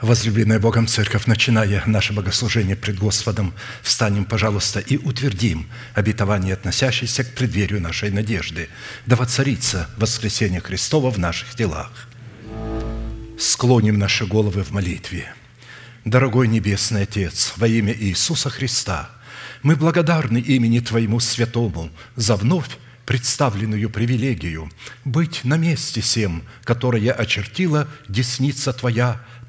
Возлюбленная Богом Церковь, начиная наше богослужение пред Господом, встанем, пожалуйста, и утвердим обетование, относящееся к преддверию нашей надежды, да воцарится воскресение Христова в наших делах. Склоним наши головы в молитве. Дорогой Небесный Отец, во имя Иисуса Христа, мы благодарны имени Твоему Святому за вновь представленную привилегию быть на месте всем, которое очертила десница Твоя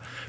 –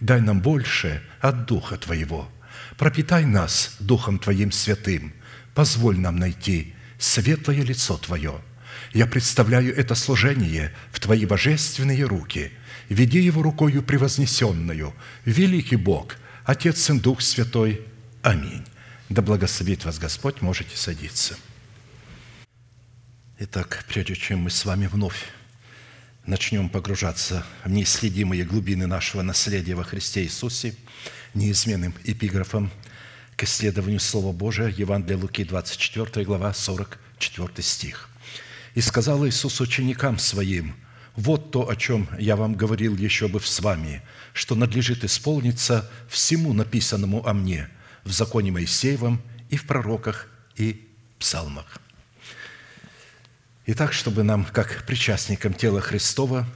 Дай нам больше от Духа Твоего. Пропитай нас Духом Твоим святым. Позволь нам найти светлое лицо Твое. Я представляю это служение в Твои божественные руки. Веди его рукою превознесенную. Великий Бог, Отец и Дух Святой. Аминь. Да благословит вас Господь, можете садиться. Итак, прежде чем мы с вами вновь начнем погружаться в неисследимые глубины нашего наследия во Христе Иисусе, неизменным эпиграфом к исследованию Слова Божия, Евангелие Луки, 24 глава, 44 стих. «И сказал Иисус ученикам Своим, «Вот то, о чем я вам говорил еще бы с вами, что надлежит исполниться всему написанному о мне в законе Моисеевом и в пророках и псалмах». Итак, чтобы нам, как причастникам тела Христова,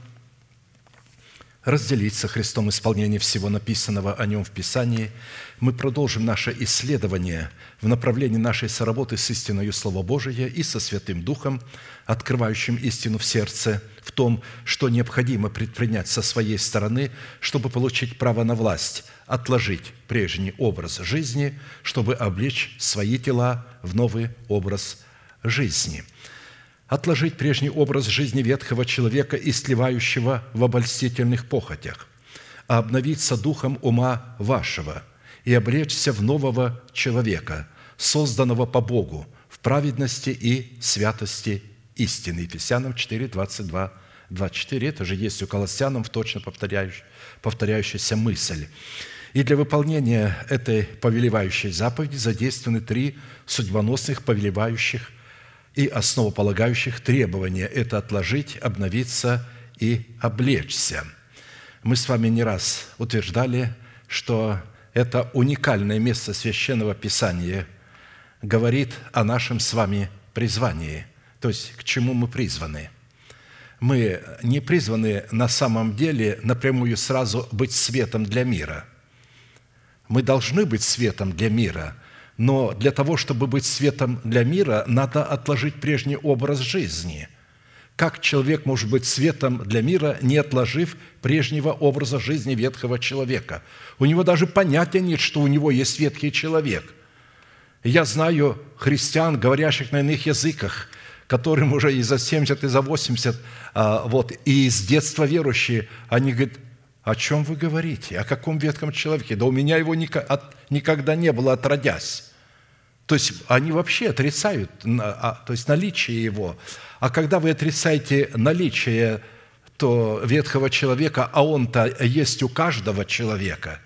разделить со Христом исполнение всего написанного о Нем в Писании, мы продолжим наше исследование в направлении нашей соработы с истиною Слова Божия и со Святым Духом, открывающим истину в сердце, в том, что необходимо предпринять со своей стороны, чтобы получить право на власть, отложить прежний образ жизни, чтобы облечь свои тела в новый образ жизни – отложить прежний образ жизни ветхого человека, истлевающего в обольстительных похотях, а обновиться духом ума вашего и облечься в нового человека, созданного по Богу в праведности и святости истины». Ефесянам 4, 22, 24. Это же есть у Колоссянам в точно повторяющаяся мысль. И для выполнения этой повелевающей заповеди задействованы три судьбоносных повелевающих и основополагающих требования – это отложить, обновиться и облечься. Мы с вами не раз утверждали, что это уникальное место Священного Писания говорит о нашем с вами призвании, то есть к чему мы призваны. Мы не призваны на самом деле напрямую сразу быть светом для мира. Мы должны быть светом для мира – но для того, чтобы быть светом для мира, надо отложить прежний образ жизни. Как человек может быть светом для мира, не отложив прежнего образа жизни ветхого человека? У него даже понятия нет, что у него есть ветхий человек. Я знаю христиан, говорящих на иных языках, которым уже и за 70, и за 80, а, вот, и с детства верующие, они говорят, о чем вы говорите? О каком ветхом человеке? Да у меня его никогда не было, отродясь. То есть они вообще отрицают а, то есть наличие его. А когда вы отрицаете наличие то ветхого человека, а он-то есть у каждого человека,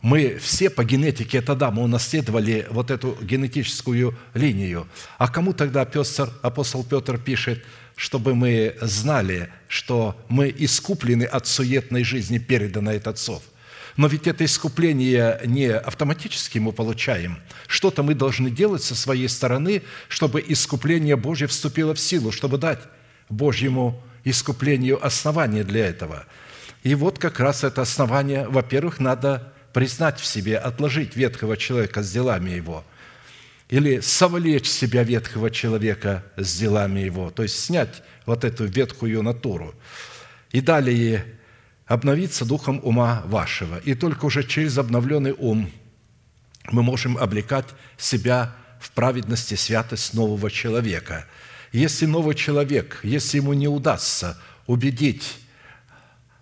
мы все по генетике тогда мы унаследовали вот эту генетическую линию. А кому тогда апостол Петр пишет – чтобы мы знали, что мы искуплены от суетной жизни, переданной от отцов. Но ведь это искупление не автоматически мы получаем. Что-то мы должны делать со своей стороны, чтобы искупление Божье вступило в силу, чтобы дать Божьему искуплению основание для этого. И вот как раз это основание, во-первых, надо признать в себе, отложить ветхого человека с делами его – или совлечь себя ветхого человека с делами его, то есть снять вот эту ветхую натуру. И далее обновиться духом ума вашего. И только уже через обновленный ум мы можем облекать себя в праведности святость нового человека. Если новый человек, если ему не удастся убедить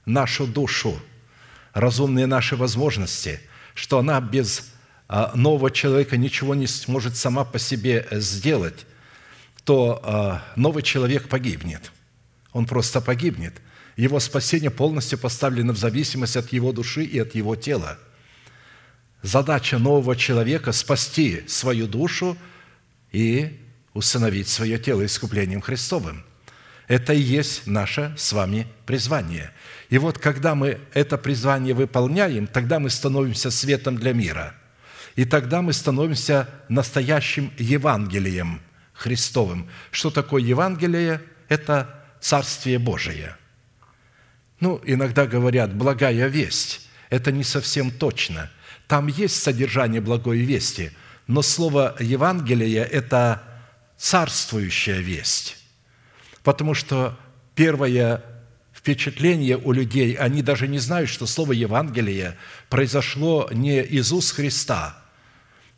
нашу душу, разумные наши возможности, что она без нового человека ничего не сможет сама по себе сделать, то а, новый человек погибнет. Он просто погибнет. Его спасение полностью поставлено в зависимость от его души и от его тела. Задача нового человека – спасти свою душу и усыновить свое тело искуплением Христовым. Это и есть наше с вами призвание. И вот когда мы это призвание выполняем, тогда мы становимся светом для мира. И тогда мы становимся настоящим Евангелием Христовым. Что такое Евангелие? Это Царствие Божие. Ну, иногда говорят «благая весть». Это не совсем точно. Там есть содержание благой вести, но слово «Евангелие» – это царствующая весть. Потому что первое впечатление у людей, они даже не знают, что слово «Евангелие» произошло не из уст Христа,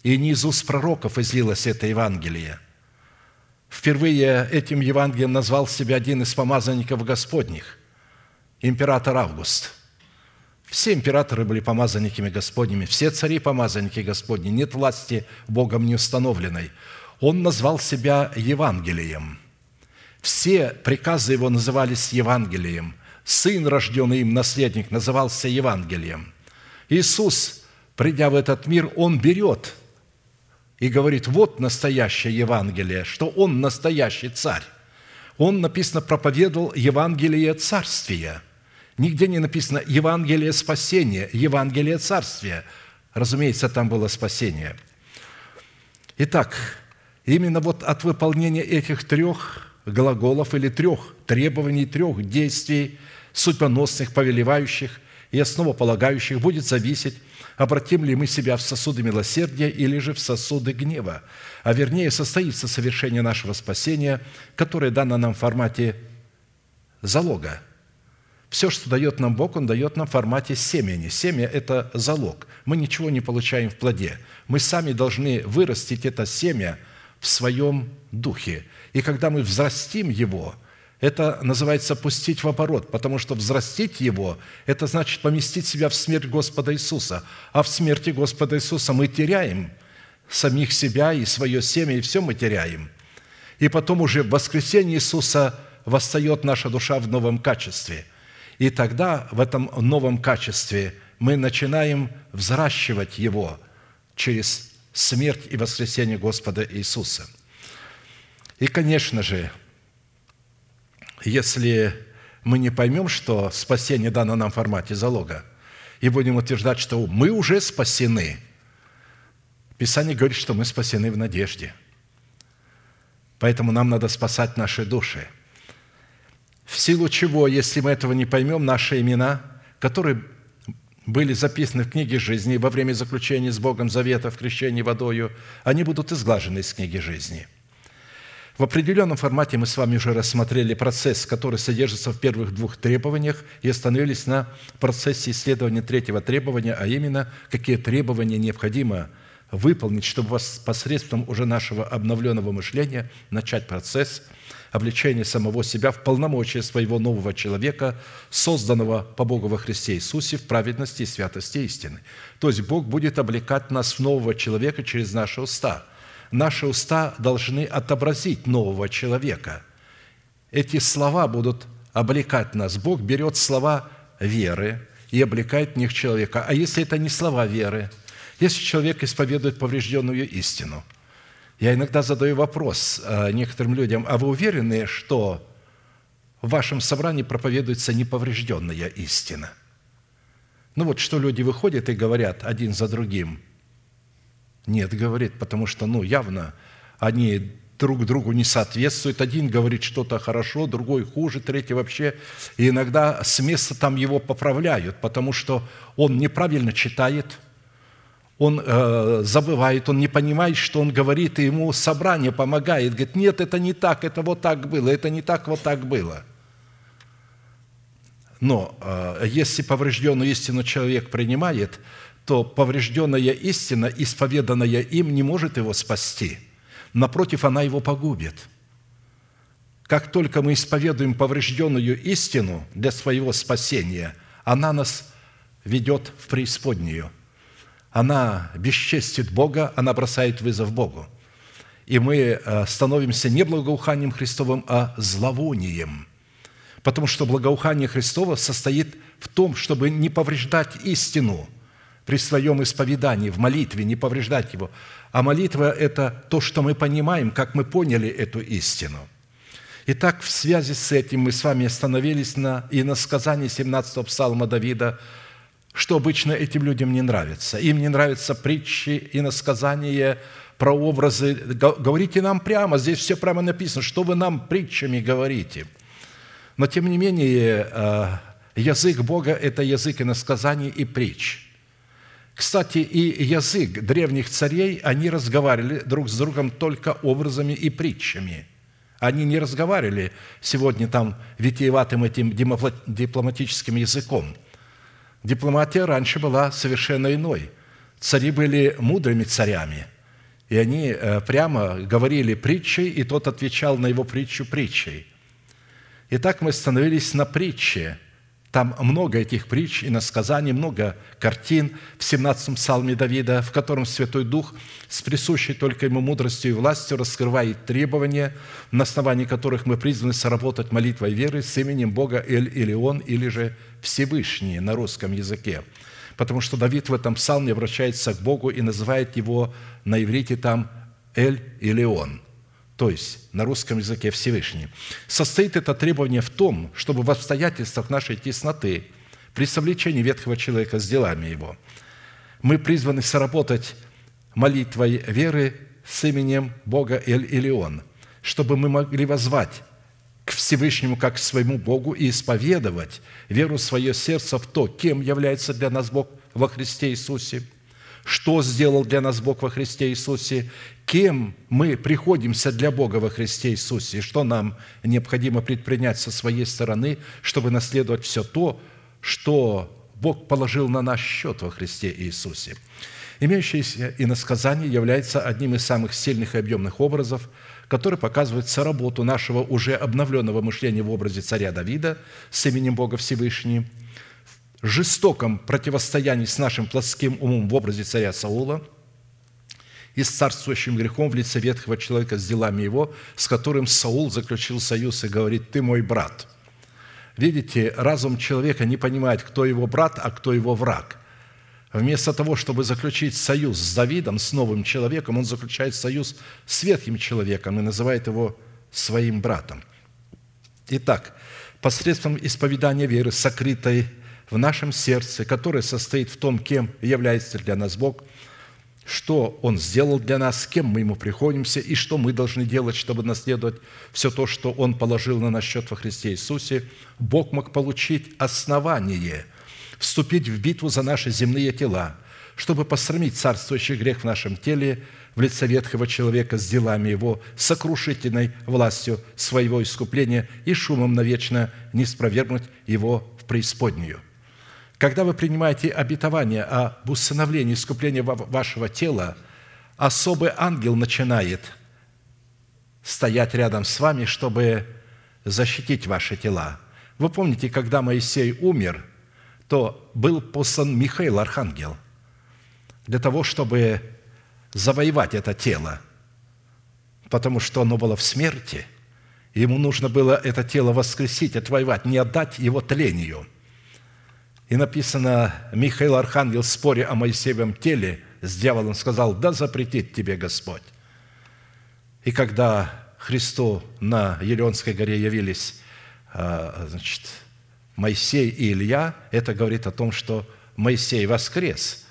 и не из уст пророков излилось это Евангелие. Впервые этим Евангелием назвал себя один из помазанников Господних, император Август. Все императоры были помазанниками Господними, все цари – помазанники Господни, нет власти Богом не установленной. Он назвал себя Евангелием – все приказы его назывались Евангелием. Сын, рожденный им наследник, назывался Евангелием. Иисус, придя в этот мир, Он берет и говорит, вот настоящее Евангелие, что Он настоящий царь. Он, написано, проповедовал Евангелие Царствия. Нигде не написано Евангелие спасения, Евангелие Царствия. Разумеется, там было спасение. Итак, именно вот от выполнения этих трех глаголов или трех требований, трех действий, судьбоносных, повелевающих и основополагающих будет зависеть, обратим ли мы себя в сосуды милосердия или же в сосуды гнева, а вернее состоится совершение нашего спасения, которое дано нам в формате залога. Все, что дает нам Бог, Он дает нам в формате семени. Семя – это залог. Мы ничего не получаем в плоде. Мы сами должны вырастить это семя в своем духе – и когда мы взрастим его, это называется пустить в оборот, потому что взрастить его – это значит поместить себя в смерть Господа Иисуса. А в смерти Господа Иисуса мы теряем самих себя и свое семя, и все мы теряем. И потом уже в воскресенье Иисуса восстает наша душа в новом качестве. И тогда в этом новом качестве мы начинаем взращивать его через смерть и воскресение Господа Иисуса – и, конечно же, если мы не поймем, что спасение дано нам в формате залога, и будем утверждать, что мы уже спасены, Писание говорит, что мы спасены в надежде. Поэтому нам надо спасать наши души. В силу чего, если мы этого не поймем, наши имена, которые были записаны в книге жизни во время заключения с Богом завета в крещении водою, они будут изглажены из книги жизни – в определенном формате мы с вами уже рассмотрели процесс, который содержится в первых двух требованиях, и остановились на процессе исследования третьего требования, а именно, какие требования необходимо выполнить, чтобы посредством уже нашего обновленного мышления начать процесс обличения самого себя в полномочия своего нового человека, созданного по Богу во Христе Иисусе в праведности и святости истины. То есть Бог будет облекать нас в нового человека через наши уста – наши уста должны отобразить нового человека. Эти слова будут облекать нас. Бог берет слова веры и облекает в них человека. А если это не слова веры, если человек исповедует поврежденную истину, я иногда задаю вопрос э, некоторым людям, а вы уверены, что в вашем собрании проповедуется неповрежденная истина? Ну вот что люди выходят и говорят один за другим – нет, говорит, потому что, ну, явно они друг другу не соответствуют. Один говорит что-то хорошо, другой хуже, третий вообще. И иногда с места там его поправляют, потому что он неправильно читает, он э, забывает, он не понимает, что он говорит, и ему собрание помогает. Говорит, нет, это не так, это вот так было, это не так, вот так было. Но э, если поврежденную истину человек принимает, то поврежденная истина, исповеданная им, не может его спасти. Напротив, она его погубит. Как только мы исповедуем поврежденную истину для своего спасения, она нас ведет в преисподнюю – она бесчестит Бога, она бросает вызов Богу. И мы э, становимся не благоуханием Христовым, а зловонием. Потому что благоухание Христово состоит в том, чтобы не повреждать истину при своем исповедании, в молитве, не повреждать его. А молитва – это то, что мы понимаем, как мы поняли эту истину. Итак, в связи с этим мы с вами остановились на и на сказании 17-го псалма Давида – что обычно этим людям не нравится. Им не нравятся притчи, и насказания, прообразы. Говорите нам прямо, здесь все прямо написано, что вы нам притчами говорите. Но, тем не менее, э, язык Бога – это язык и насказаний, и притч. Кстати, и язык древних царей, они разговаривали друг с другом только образами и притчами. Они не разговаривали сегодня там витиеватым этим дипломатическим языком – Дипломатия раньше была совершенно иной. Цари были мудрыми царями, и они э, прямо говорили притчей, и тот отвечал на его притчу притчей. Итак, мы остановились на притче – там много этих притч и насказаний, много картин в 17-м псалме Давида, в котором Святой Дух с присущей только Ему мудростью и властью раскрывает требования, на основании которых мы призваны сработать молитвой веры с именем Бога Эль или Он, или же Всевышний на русском языке. Потому что Давид в этом псалме обращается к Богу и называет Его на иврите там Эль или Он – то есть на русском языке Всевышний, состоит это требование в том, чтобы в обстоятельствах нашей тесноты, при совлечении ветхого человека с делами его, мы призваны сработать молитвой веры с именем Бога Эль-Илион, чтобы мы могли возвать к Всевышнему как к своему Богу и исповедовать веру свое сердце в то, кем является для нас Бог во Христе Иисусе – что сделал для нас Бог во Христе Иисусе, кем мы приходимся для Бога во Христе Иисусе, и что нам необходимо предпринять со своей стороны, чтобы наследовать все то, что Бог положил на наш счет во Христе Иисусе. Имеющееся иносказание является одним из самых сильных и объемных образов, который показывает соработу нашего уже обновленного мышления в образе царя Давида с именем Бога Всевышний – жестоком противостоянии с нашим плотским умом в образе царя Саула и с царствующим грехом в лице ветхого человека с делами его, с которым Саул заключил союз и говорит, «Ты мой брат». Видите, разум человека не понимает, кто его брат, а кто его враг. Вместо того, чтобы заключить союз с Давидом, с новым человеком, он заключает союз с ветхим человеком и называет его своим братом. Итак, посредством исповедания веры, сокрытой в нашем сердце, которое состоит в том, кем является для нас Бог, что Он сделал для нас, с кем мы Ему приходимся и что мы должны делать, чтобы наследовать все то, что Он положил на наш счет во Христе Иисусе, Бог мог получить основание вступить в битву за наши земные тела, чтобы посрамить царствующий грех в нашем теле в лице ветхого человека с делами его, сокрушительной властью своего искупления и шумом навечно не спровергнуть его в преисподнюю. Когда вы принимаете обетование об усыновлении искупления вашего тела, особый ангел начинает стоять рядом с вами, чтобы защитить ваши тела. Вы помните, когда Моисей умер, то был послан Михаил, архангел, для того, чтобы завоевать это тело, потому что оно было в смерти. Ему нужно было это тело воскресить, отвоевать, не отдать его тлению – и написано, Михаил Архангел в споре о Моисеевом теле с дьяволом сказал, да запретит тебе Господь. И когда Христу на Елеонской горе явились а, значит, Моисей и Илья, это говорит о том, что Моисей воскрес,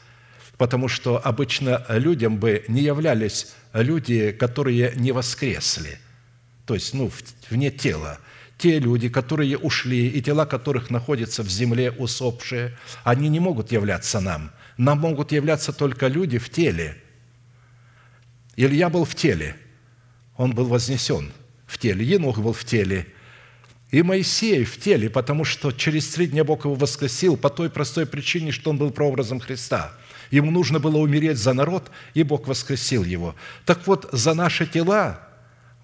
потому что обычно людям бы не являлись люди, которые не воскресли, то есть ну, вне тела – те люди, которые ушли, и тела которых находятся в земле усопшие, они не могут являться нам. нам могут являться только люди в теле. Илья был в теле, он был вознесен в теле, Енох был в теле, и Моисей в теле, потому что через три дня Бог его воскресил по той простой причине, что он был прообразом Христа. Ему нужно было умереть за народ, и Бог воскресил его. Так вот, за наши тела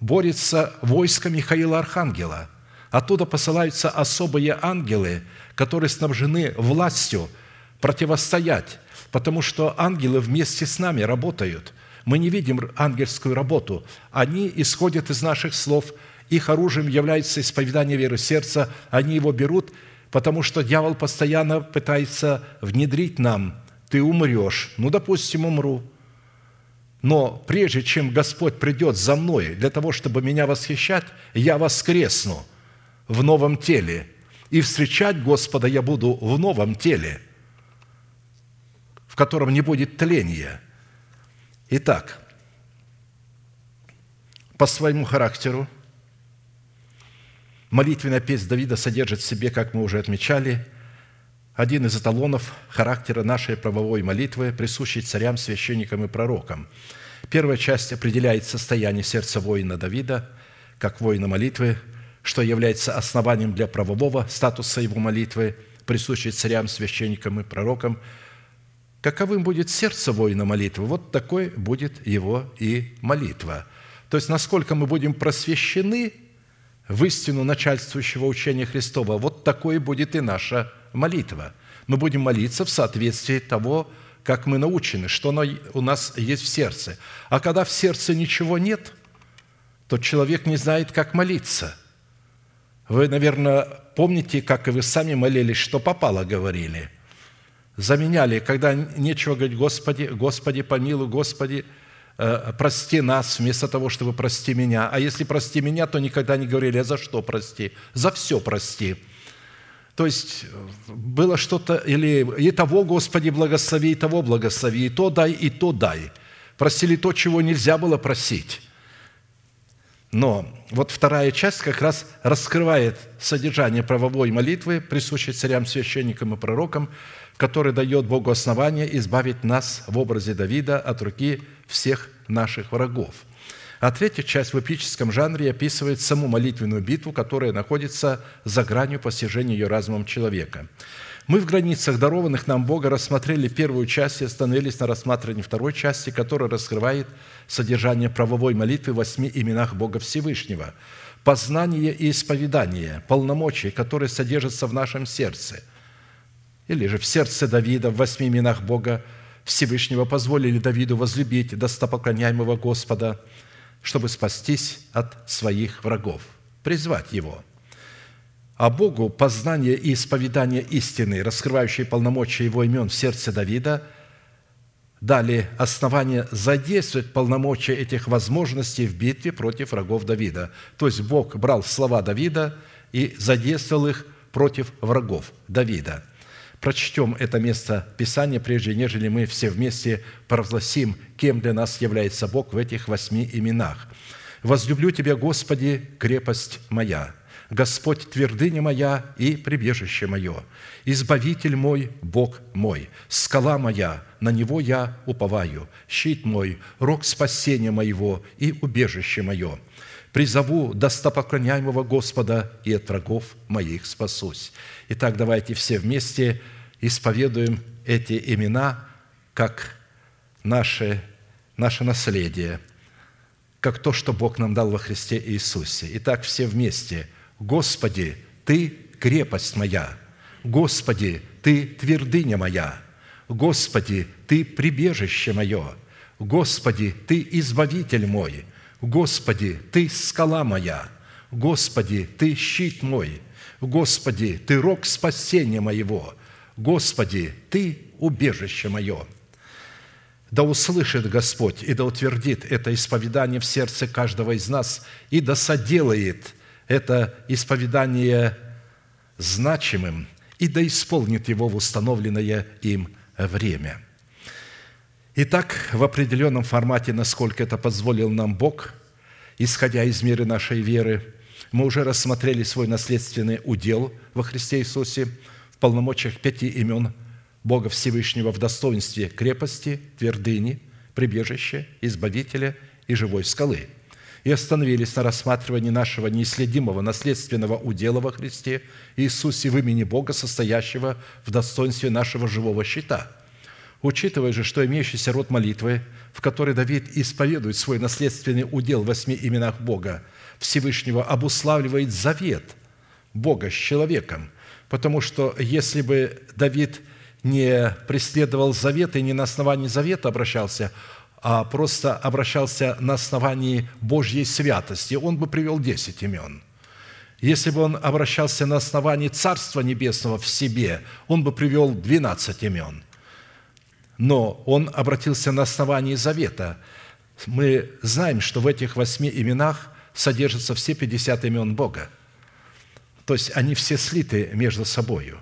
борется войско Михаила Архангела. Оттуда посылаются особые ангелы, которые снабжены властью противостоять, потому что ангелы вместе с нами работают. Мы не видим ангельскую работу. Они исходят из наших слов. Их оружием является исповедание веры сердца. Они его берут, потому что дьявол постоянно пытается внедрить нам «ты умрешь». Ну, допустим, умру. Но прежде чем Господь придет за мной для того, чтобы меня восхищать, я воскресну в новом теле. И встречать Господа я буду в новом теле, в котором не будет тления. Итак, по своему характеру молитвенная песня Давида содержит в себе, как мы уже отмечали, один из эталонов характера нашей правовой молитвы, присущий царям, священникам и пророкам. Первая часть определяет состояние сердца воина Давида, как воина молитвы, что является основанием для правового статуса его молитвы, присущей царям, священникам и пророкам. Каковым будет сердце воина молитвы, вот такой будет его и молитва. То есть, насколько мы будем просвещены в истину начальствующего учения Христова, вот такой будет и наша молитва. Мы будем молиться в соответствии того, как мы научены, что у нас есть в сердце. А когда в сердце ничего нет, то человек не знает, как молиться. Вы, наверное, помните, как и вы сами молились, что попало говорили. Заменяли, когда нечего говорить, Господи, Господи, помилуй, Господи, э, прости нас, вместо того, чтобы прости меня. А если прости меня, то никогда не говорили, а за что прости? За все прости. То есть было что-то, или и того, Господи, благослови, и того благослови, и то дай, и то дай. Просили то, чего нельзя было просить. Но вот вторая часть как раз раскрывает содержание правовой молитвы, присущей царям, священникам и пророкам, который дает Богу основание избавить нас в образе Давида от руки всех наших врагов – а третья часть в эпическом жанре описывает саму молитвенную битву, которая находится за гранью постижения ее разумом человека. Мы в границах дарованных нам Бога рассмотрели первую часть и остановились на рассматривании второй части, которая раскрывает содержание правовой молитвы в восьми именах Бога Всевышнего, познание и исповедание, полномочия, которые содержатся в нашем сердце, или же в сердце Давида в восьми именах Бога Всевышнего позволили Давиду возлюбить достопоклоняемого Господа – чтобы спастись от своих врагов, призвать его. А Богу познание и исповедание истины, раскрывающие полномочия Его имен в сердце Давида, дали основание задействовать полномочия этих возможностей в битве против врагов Давида. То есть Бог брал слова Давида и задействовал их против врагов Давида – прочтем это место Писания, прежде нежели мы все вместе провозгласим, кем для нас является Бог в этих восьми именах. «Возлюблю Тебя, Господи, крепость моя, Господь твердыня моя и прибежище мое, Избавитель мой, Бог мой, скала моя, на Него я уповаю, щит мой, рог спасения моего и убежище мое. Призову достопоклоняемого Господа и от врагов моих спасусь». Итак, давайте все вместе исповедуем эти имена как наше, наше наследие, как то, что Бог нам дал во Христе Иисусе. Итак, все вместе. Господи, Ты крепость моя. Господи, Ты твердыня моя. Господи, Ты прибежище мое. Господи, Ты избавитель мой. Господи, Ты скала моя. Господи, Ты щит мой. Господи, Ты рог спасения моего. Господи, Ты убежище мое. Да услышит Господь и да утвердит это исповедание в сердце каждого из нас и да соделает это исповедание значимым и да исполнит его в установленное им время. Итак, в определенном формате, насколько это позволил нам Бог, исходя из меры нашей веры, мы уже рассмотрели свой наследственный удел во Христе Иисусе в полномочиях пяти имен Бога Всевышнего в достоинстве крепости, твердыни, прибежища, избавителя и живой скалы – и остановились на рассматривании нашего неисследимого наследственного удела во Христе Иисусе в имени Бога, состоящего в достоинстве нашего живого щита. Учитывая же, что имеющийся род молитвы, в которой Давид исповедует свой наследственный удел в восьми именах Бога, Всевышнего обуславливает завет Бога с человеком, потому что если бы Давид не преследовал завет и не на основании завета обращался, а просто обращался на основании Божьей святости, он бы привел десять имен. Если бы он обращался на основании Царства Небесного в себе, он бы привел двенадцать имен. Но он обратился на основании завета. Мы знаем, что в этих восьми именах содержатся все пятьдесят имен Бога. То есть они все слиты между собою –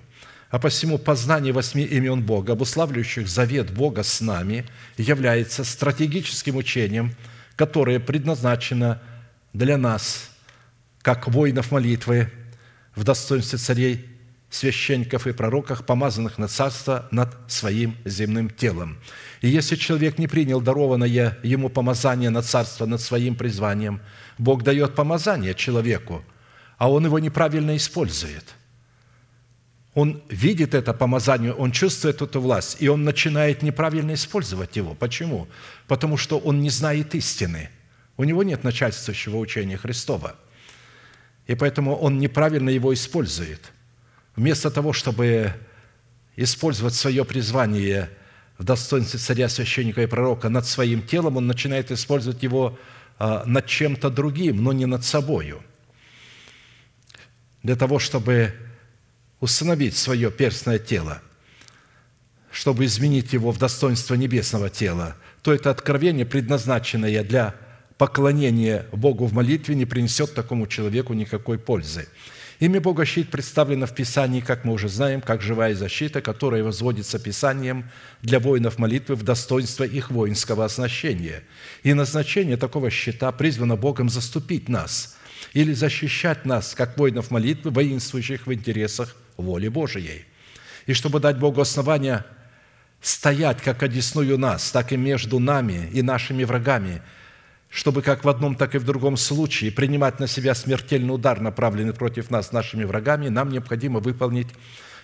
а посему познание восьми имен Бога, обуславливающих завет Бога с нами, является стратегическим учением, которое предназначено для нас, как воинов молитвы, в достоинстве царей, священников и пророков, помазанных на царство над своим земным телом. И если человек не принял дарованное ему помазание на царство над своим призванием, Бог дает помазание человеку, а он его неправильно использует – он видит это помазание, он чувствует эту власть, и он начинает неправильно использовать его. Почему? Потому что он не знает истины. У него нет начальствующего учения Христова. И поэтому он неправильно его использует. Вместо того, чтобы использовать свое призвание в достоинстве царя, священника и пророка над своим телом, он начинает использовать его а, над чем-то другим, но не над собою. Для того, чтобы установить свое перстное тело, чтобы изменить его в достоинство небесного тела, то это откровение, предназначенное для поклонения Богу в молитве, не принесет такому человеку никакой пользы. Имя Бога щит представлено в Писании, как мы уже знаем, как живая защита, которая возводится Писанием для воинов молитвы в достоинство их воинского оснащения. И назначение такого щита призвано Богом заступить нас или защищать нас, как воинов молитвы, воинствующих в интересах воли Божией. И чтобы дать Богу основания стоять как одесную нас, так и между нами и нашими врагами, чтобы как в одном, так и в другом случае принимать на себя смертельный удар, направленный против нас нашими врагами, нам необходимо выполнить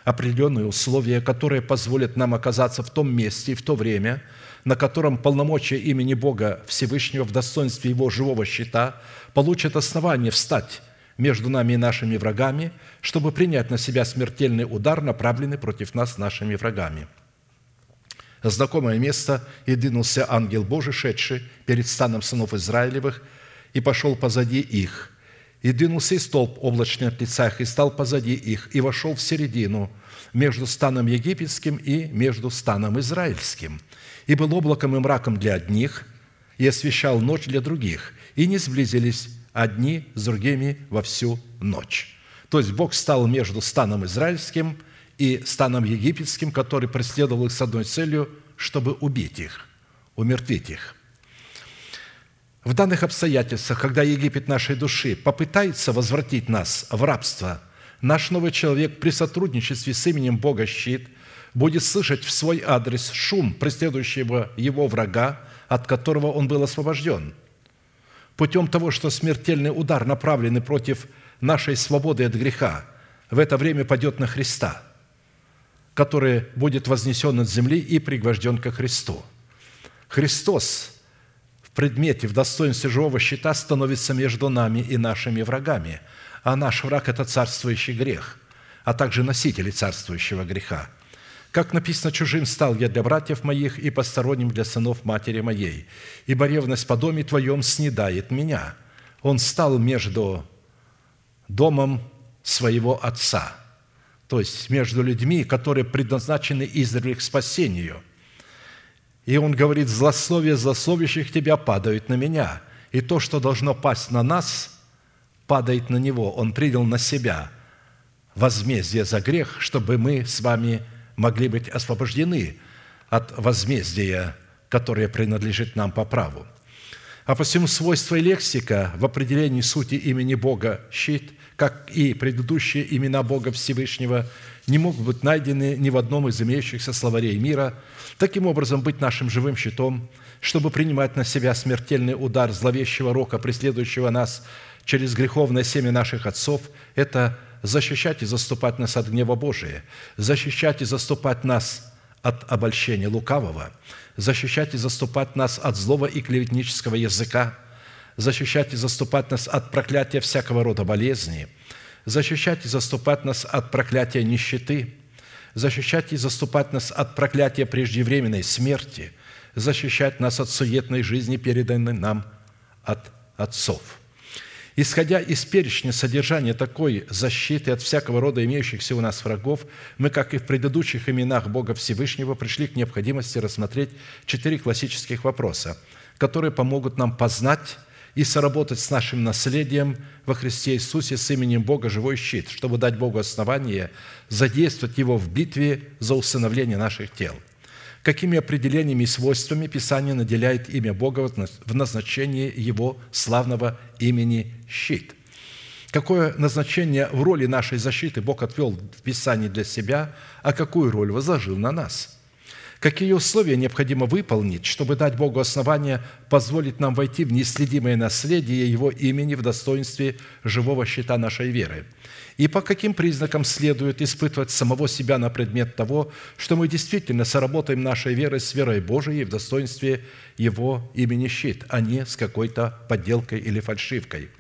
определенные условия, которые позволят нам оказаться в том месте и в то время, на котором полномочия имени Бога Всевышнего в достоинстве Его живого щита получат основание встать между нами и нашими врагами, чтобы принять на себя смертельный удар, направленный против нас нашими врагами. Знакомое место и двинулся ангел Божий, шедший перед станом сынов Израилевых, и пошел позади их. И двинулся и столб облачный от лица их, и стал позади их, и вошел в середину между станом египетским и между станом израильским. И был облаком и мраком для одних, и освещал ночь для других, и не сблизились одни с другими во всю ночь. То есть Бог стал между станом израильским и станом египетским, который преследовал их с одной целью, чтобы убить их, умертвить их. В данных обстоятельствах, когда Египет нашей души попытается возвратить нас в рабство, наш новый человек при сотрудничестве с именем Бога щит будет слышать в свой адрес шум преследующего его врага, от которого он был освобожден – путем того, что смертельный удар, направленный против нашей свободы от греха, в это время падет на Христа, который будет вознесен от земли и пригвожден ко Христу. Христос в предмете, в достоинстве живого щита становится между нами и нашими врагами, а наш враг – это царствующий грех, а также носители царствующего греха – как написано, чужим стал я для братьев моих и посторонним для сынов матери моей, ибо ревность по доме твоем снедает меня. Он стал между домом своего отца, то есть между людьми, которые предназначены издревле к спасению. И он говорит, злословие злословящих тебя падают на меня, и то, что должно пасть на нас, падает на него. Он принял на себя возмездие за грех, чтобы мы с вами – могли быть освобождены от возмездия, которое принадлежит нам по праву. А посему свойство лексика в определении сути имени Бога «щит», как и предыдущие имена Бога Всевышнего, не могут быть найдены ни в одном из имеющихся словарей мира, таким образом быть нашим живым щитом, чтобы принимать на себя смертельный удар зловещего рока, преследующего нас через греховное семя наших отцов, это защищать и заступать нас от гнева Божия, защищать и заступать нас от обольщения лукавого, защищать и заступать нас от злого и клеветнического языка, защищать и заступать нас от проклятия всякого рода болезни, защищать и заступать нас от проклятия нищеты, защищать и заступать нас от проклятия преждевременной смерти, защищать нас от суетной жизни, переданной нам от отцов – Исходя из перечня содержания такой защиты от всякого рода имеющихся у нас врагов, мы, как и в предыдущих именах Бога Всевышнего, пришли к необходимости рассмотреть четыре классических вопроса, которые помогут нам познать и соработать с нашим наследием во Христе Иисусе с именем Бога живой щит, чтобы дать Богу основание задействовать Его в битве за усыновление наших тел – какими определениями и свойствами Писание наделяет имя Бога в назначении Его славного имени «щит». Какое назначение в роли нашей защиты Бог отвел в Писании для себя, а какую роль возложил на нас – Какие условия необходимо выполнить, чтобы дать Богу основание позволить нам войти в неследимое наследие Его имени в достоинстве живого щита нашей веры? И по каким признакам следует испытывать самого себя на предмет того, что мы действительно соработаем нашей верой с верой Божией в достоинстве Его имени щит, а не с какой-то подделкой или фальшивкой –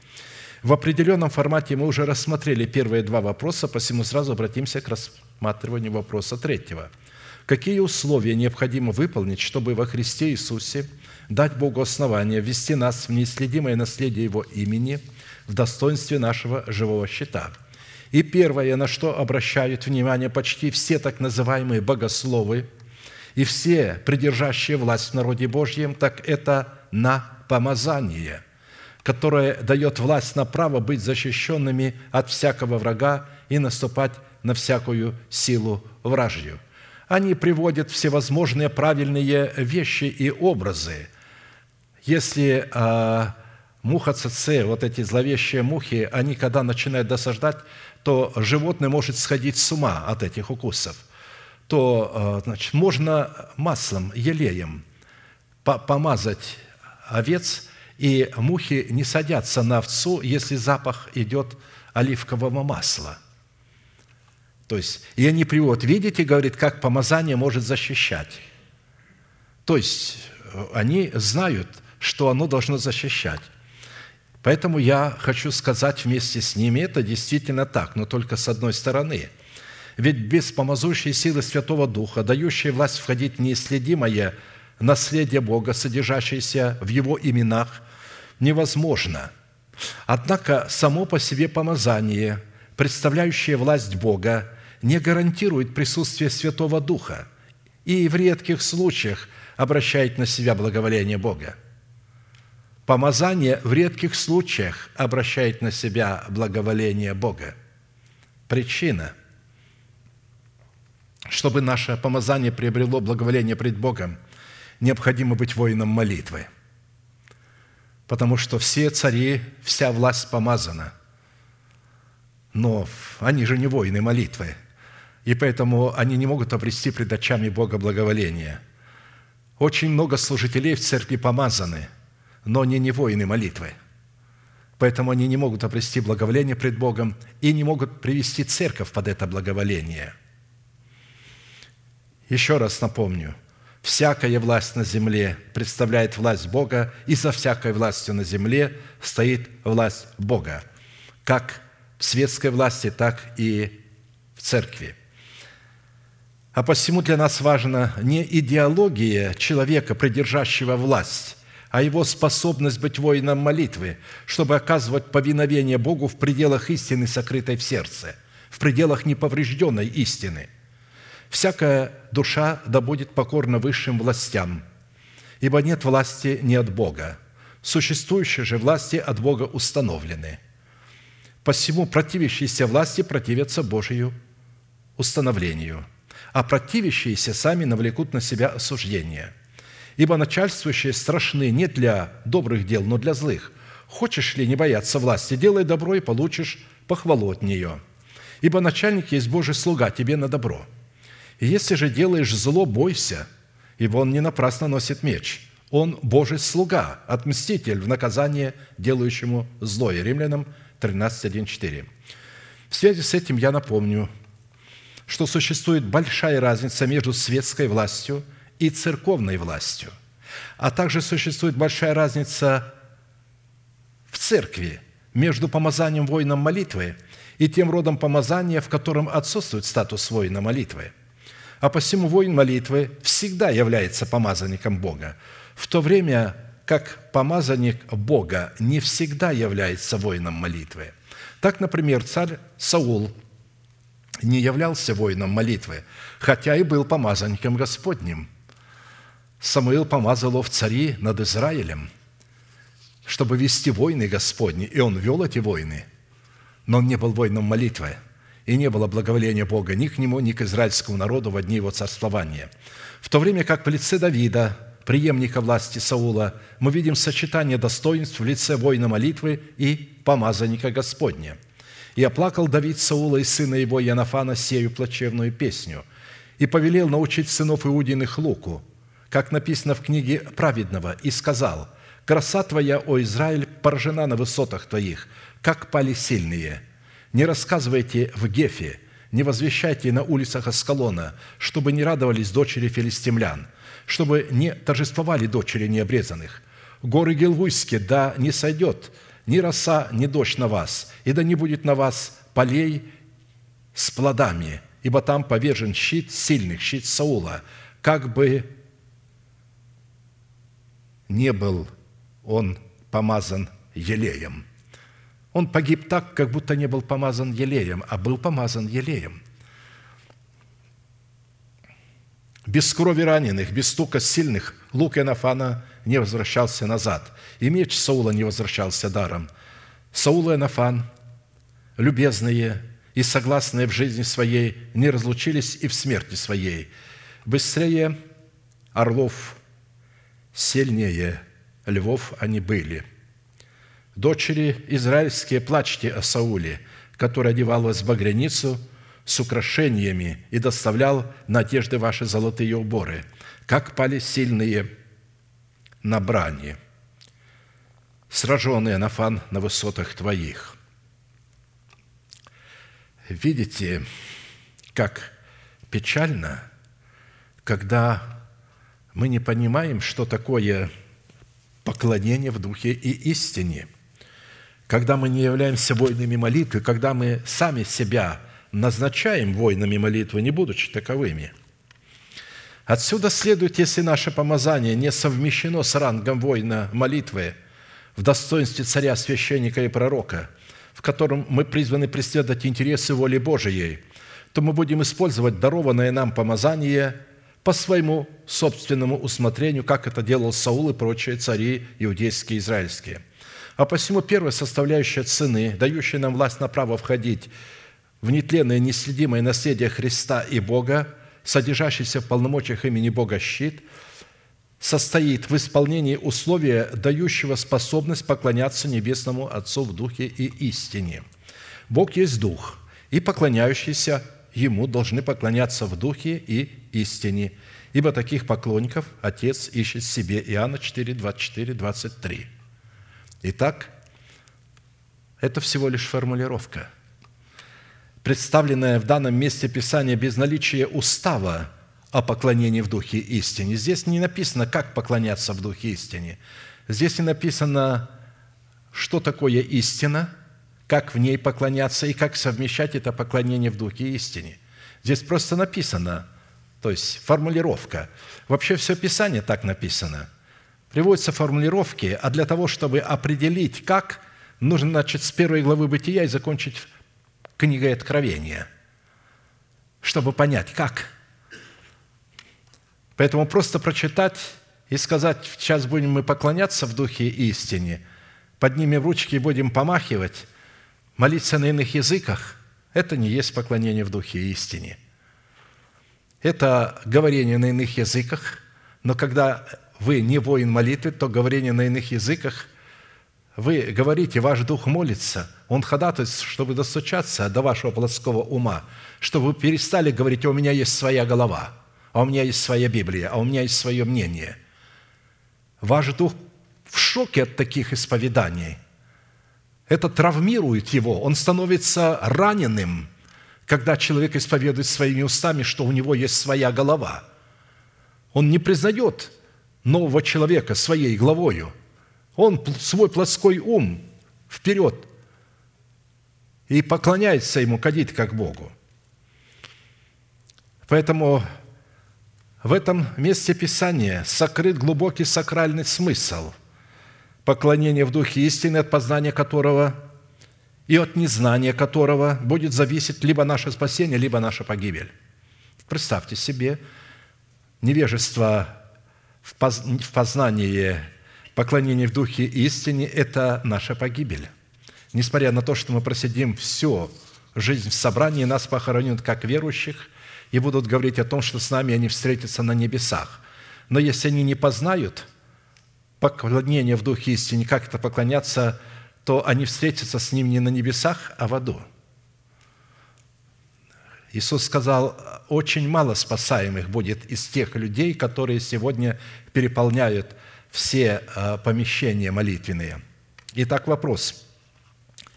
в определенном формате мы уже рассмотрели первые два вопроса, посему сразу обратимся к рассматриванию вопроса третьего – Какие условия необходимо выполнить, чтобы во Христе Иисусе дать Богу основание ввести нас в неисследимое наследие Его имени в достоинстве нашего живого щита? И первое, на что обращают внимание почти все так называемые богословы и все придержащие власть в народе Божьем, так это на помазание, которое дает власть на право быть защищенными от всякого врага и наступать на всякую силу вражью – они приводят всевозможные правильные вещи и образы. Если а, муха ЦЦ, вот эти зловещие мухи, они когда начинают досаждать, то животное может сходить с ума от этих укусов. То а, значит, можно маслом, елеем помазать овец, и мухи не садятся на овцу, если запах идет оливкового масла – то есть, и они приводят, видите, говорит, как помазание может защищать. То есть, э, они знают, что оно должно защищать. Поэтому я хочу сказать вместе с ними, это действительно так, но только с одной стороны. Ведь без помазующей силы Святого Духа, дающей власть входить в неисследимое наследие Бога, содержащееся в Его именах, невозможно. Однако само по себе помазание, представляющее власть Бога, не гарантирует присутствие Святого Духа и в редких случаях обращает на себя благоволение Бога. Помазание в редких случаях обращает на себя благоволение Бога. Причина – чтобы наше помазание приобрело благоволение пред Богом, необходимо быть воином молитвы. Потому что все цари, вся власть помазана. Но они же не воины молитвы – и поэтому они не могут обрести пред очами Бога благоволения. Очень много служителей в церкви помазаны, но они не воины молитвы. Поэтому они не могут обрести благоволение пред Богом и не могут привести церковь под это благоволение. Еще раз напомню, всякая власть на земле представляет власть Бога, и за всякой властью на земле стоит власть Бога, как в светской власти, так и в церкви – а посему для нас важна не идеология человека, придержащего власть, а его способность быть воином молитвы, чтобы оказывать повиновение Богу в пределах истины, сокрытой в сердце, в пределах неповрежденной истины. Всякая душа да будет покорна высшим властям, ибо нет власти не от Бога. Существующие же власти от Бога установлены. Посему противящиеся власти противятся Божию установлению – а противящиеся сами навлекут на себя осуждение. Ибо начальствующие страшны не для добрых дел, но для злых. Хочешь ли не бояться власти, делай добро и получишь похвалу от нее. Ибо начальник есть Божий слуга тебе на добро. И если же делаешь зло, бойся, ибо он не напрасно носит меч. Он Божий слуга, отмститель в наказание делающему злое. Римлянам 13.1.4. В связи с этим я напомню, что существует большая разница между светской властью и церковной властью, а также существует большая разница в церкви между помазанием воином молитвы и тем родом помазания, в котором отсутствует статус воина молитвы. А посему воин молитвы всегда является помазанником Бога, в то время как помазанник Бога не всегда является воином молитвы. Так, например, царь Саул не являлся воином молитвы, хотя и был помазанником Господним. Самуил помазал в цари над Израилем, чтобы вести войны Господни, и он вел эти войны, но он не был воином молитвы, и не было благоволения Бога ни к нему, ни к израильскому народу в дни его царствования. В то время как в лице Давида, преемника власти Саула, мы видим сочетание достоинств в лице воина молитвы и помазанника Господня. «И оплакал Давид Саула и сына его Янафана сею плачевную песню, и повелел научить сынов Иудиных луку, как написано в книге праведного, и сказал, «Краса твоя, о Израиль, поражена на высотах твоих, как пали сильные. Не рассказывайте в Гефе, не возвещайте на улицах Аскалона, чтобы не радовались дочери филистимлян, чтобы не торжествовали дочери необрезанных. Горы Гелвуйские, да не сойдет ни роса, ни дождь на вас, и да не будет на вас полей с плодами, ибо там повержен щит сильных, щит Саула, как бы не был он помазан елеем. Он погиб так, как будто не был помазан елеем, а был помазан елеем. Без крови раненых, без стука сильных лук Энафана не возвращался назад, и меч Саула не возвращался даром. Саул и Энафан, любезные и согласные в жизни своей, не разлучились и в смерти своей. Быстрее орлов, сильнее львов они были. Дочери израильские, плачьте о Сауле, который одевал вас в багряницу – с украшениями и доставлял на одежды ваши золотые уборы, как пали сильные на брани, сраженные на фан на высотах твоих». Видите, как печально, когда мы не понимаем, что такое поклонение в духе и истине, когда мы не являемся воинами молитвы, когда мы сами себя назначаем воинами молитвы, не будучи таковыми. Отсюда следует, если наше помазание не совмещено с рангом воина молитвы в достоинстве царя, священника и пророка, в котором мы призваны преследовать интересы воли Божией, то мы будем использовать дарованное нам помазание по своему собственному усмотрению, как это делал Саул и прочие цари иудейские и израильские. А посему первая составляющая цены, дающая нам власть на право входить в нетленное неследимое наследие Христа и Бога, содержащийся в полномочиях имени Бога щит, состоит в исполнении условия, дающего способность поклоняться Небесному Отцу в Духе и истине. Бог есть Дух, и поклоняющиеся Ему должны поклоняться в Духе и истине, ибо таких поклонников Отец ищет себе. Иоанна 4, 24, 23. Итак, это всего лишь формулировка – представленное в данном месте Писания без наличия устава о поклонении в Духе истине. Здесь не написано, как поклоняться в Духе истине. Здесь не написано, что такое истина, как в ней поклоняться и как совмещать это поклонение в Духе истине. Здесь просто написано, то есть формулировка. Вообще все Писание так написано. Приводятся формулировки, а для того, чтобы определить, как, нужно начать с первой главы Бытия и закончить книгой Откровения, чтобы понять, как. Поэтому просто прочитать и сказать, сейчас будем мы поклоняться в духе истине, поднимем ручки и будем помахивать, молиться на иных языках, это не есть поклонение в духе истине. Это говорение на иных языках, но когда вы не воин молитвы, то говорение на иных языках вы говорите, ваш дух молится, он ходатайствует, чтобы достучаться до вашего плотского ума, чтобы вы перестали говорить, «А у меня есть своя голова, а у меня есть своя Библия, а у меня есть свое мнение. Ваш дух в шоке от таких исповеданий. Это травмирует его, он становится раненым, когда человек исповедует своими устами, что у него есть своя голова. Он не признает нового человека своей главою – он свой плотской ум вперед и поклоняется ему, кадит как Богу. Поэтому в этом месте Писания сокрыт глубокий сакральный смысл поклонения в Духе истины, от познания которого и от незнания которого будет зависеть либо наше спасение, либо наша погибель. Представьте себе невежество в познании Поклонение в духе истине – это наша погибель. Несмотря на то, что мы просидим всю жизнь в собрании, нас похоронят как верующих и будут говорить о том, что с нами они встретятся на небесах. Но если они не познают поклонение в духе истине, как это поклоняться, то они встретятся с ним не на небесах, а в аду. Иисус сказал, очень мало спасаемых будет из тех людей, которые сегодня переполняют все э, помещения молитвенные. Итак, вопрос.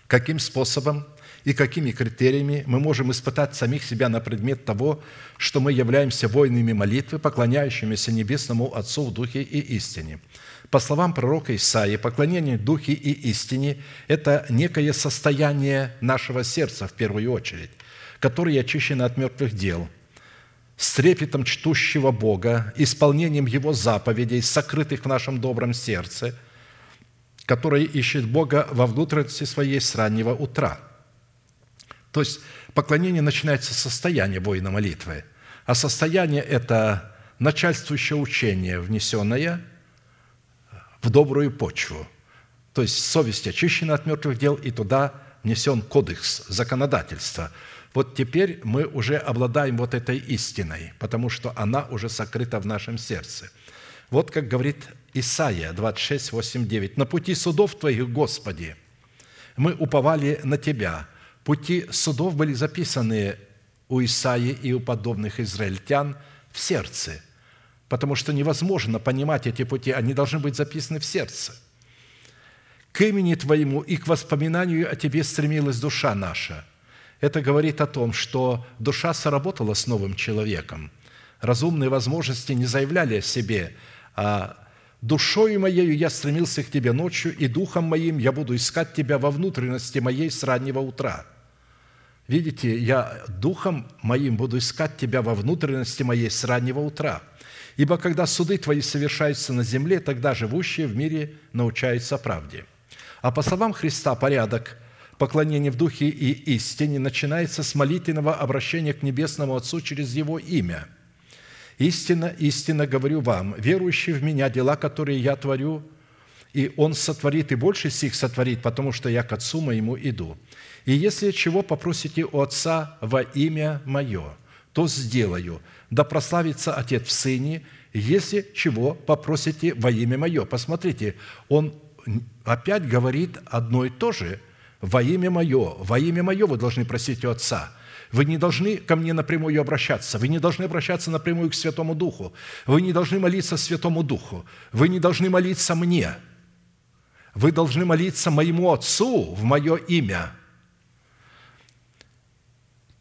Каким способом и какими критериями мы можем испытать самих себя на предмет того, что мы являемся воинами молитвы, поклоняющимися Небесному Отцу в Духе и истине? По словам пророка Исаии, поклонение Духе и истине – это некое состояние нашего сердца в первую очередь, которое очищено от мертвых дел – с трепетом чтущего Бога, исполнением Его заповедей, сокрытых в нашем добром сердце, которое ищет Бога во внутренности своей с раннего утра. То есть поклонение начинается с состояния воина молитвы, а состояние – это начальствующее учение, внесенное в добрую почву. То есть совесть очищена от мертвых дел, и туда внесен кодекс законодательства – вот теперь мы уже обладаем вот этой истиной, потому что она уже сокрыта в нашем сердце. Вот как говорит Исаия 26, 8, 9. «На пути судов Твоих, Господи, мы уповали на Тебя». Пути судов были записаны у Исаии и у подобных израильтян в сердце, потому что невозможно понимать эти пути, они должны быть записаны в сердце. «К имени Твоему и к воспоминанию о Тебе стремилась душа наша – это говорит о том, что душа соработала с новым человеком. Разумные возможности не заявляли о себе, а «Душою моею я стремился к тебе ночью, и духом моим я буду искать тебя во внутренности моей с раннего утра». Видите, я духом моим буду искать тебя во внутренности моей с раннего утра. Ибо когда суды твои совершаются на земле, тогда живущие в мире научаются правде. А по словам Христа порядок – поклонение в духе и истине начинается с молитвенного обращения к Небесному Отцу через Его имя. «Истинно, истинно говорю вам, верующий в Меня, дела, которые я творю, и Он сотворит, и больше сих сотворит, потому что я к Отцу моему иду. И если чего попросите у Отца во имя Мое, то сделаю, да прославится Отец в Сыне, если чего попросите во имя Мое». Посмотрите, Он опять говорит одно и то же – во имя Мое, во имя Мое вы должны просить у Отца. Вы не должны ко мне напрямую обращаться. Вы не должны обращаться напрямую к Святому Духу. Вы не должны молиться Святому Духу. Вы не должны молиться мне. Вы должны молиться моему Отцу в мое имя –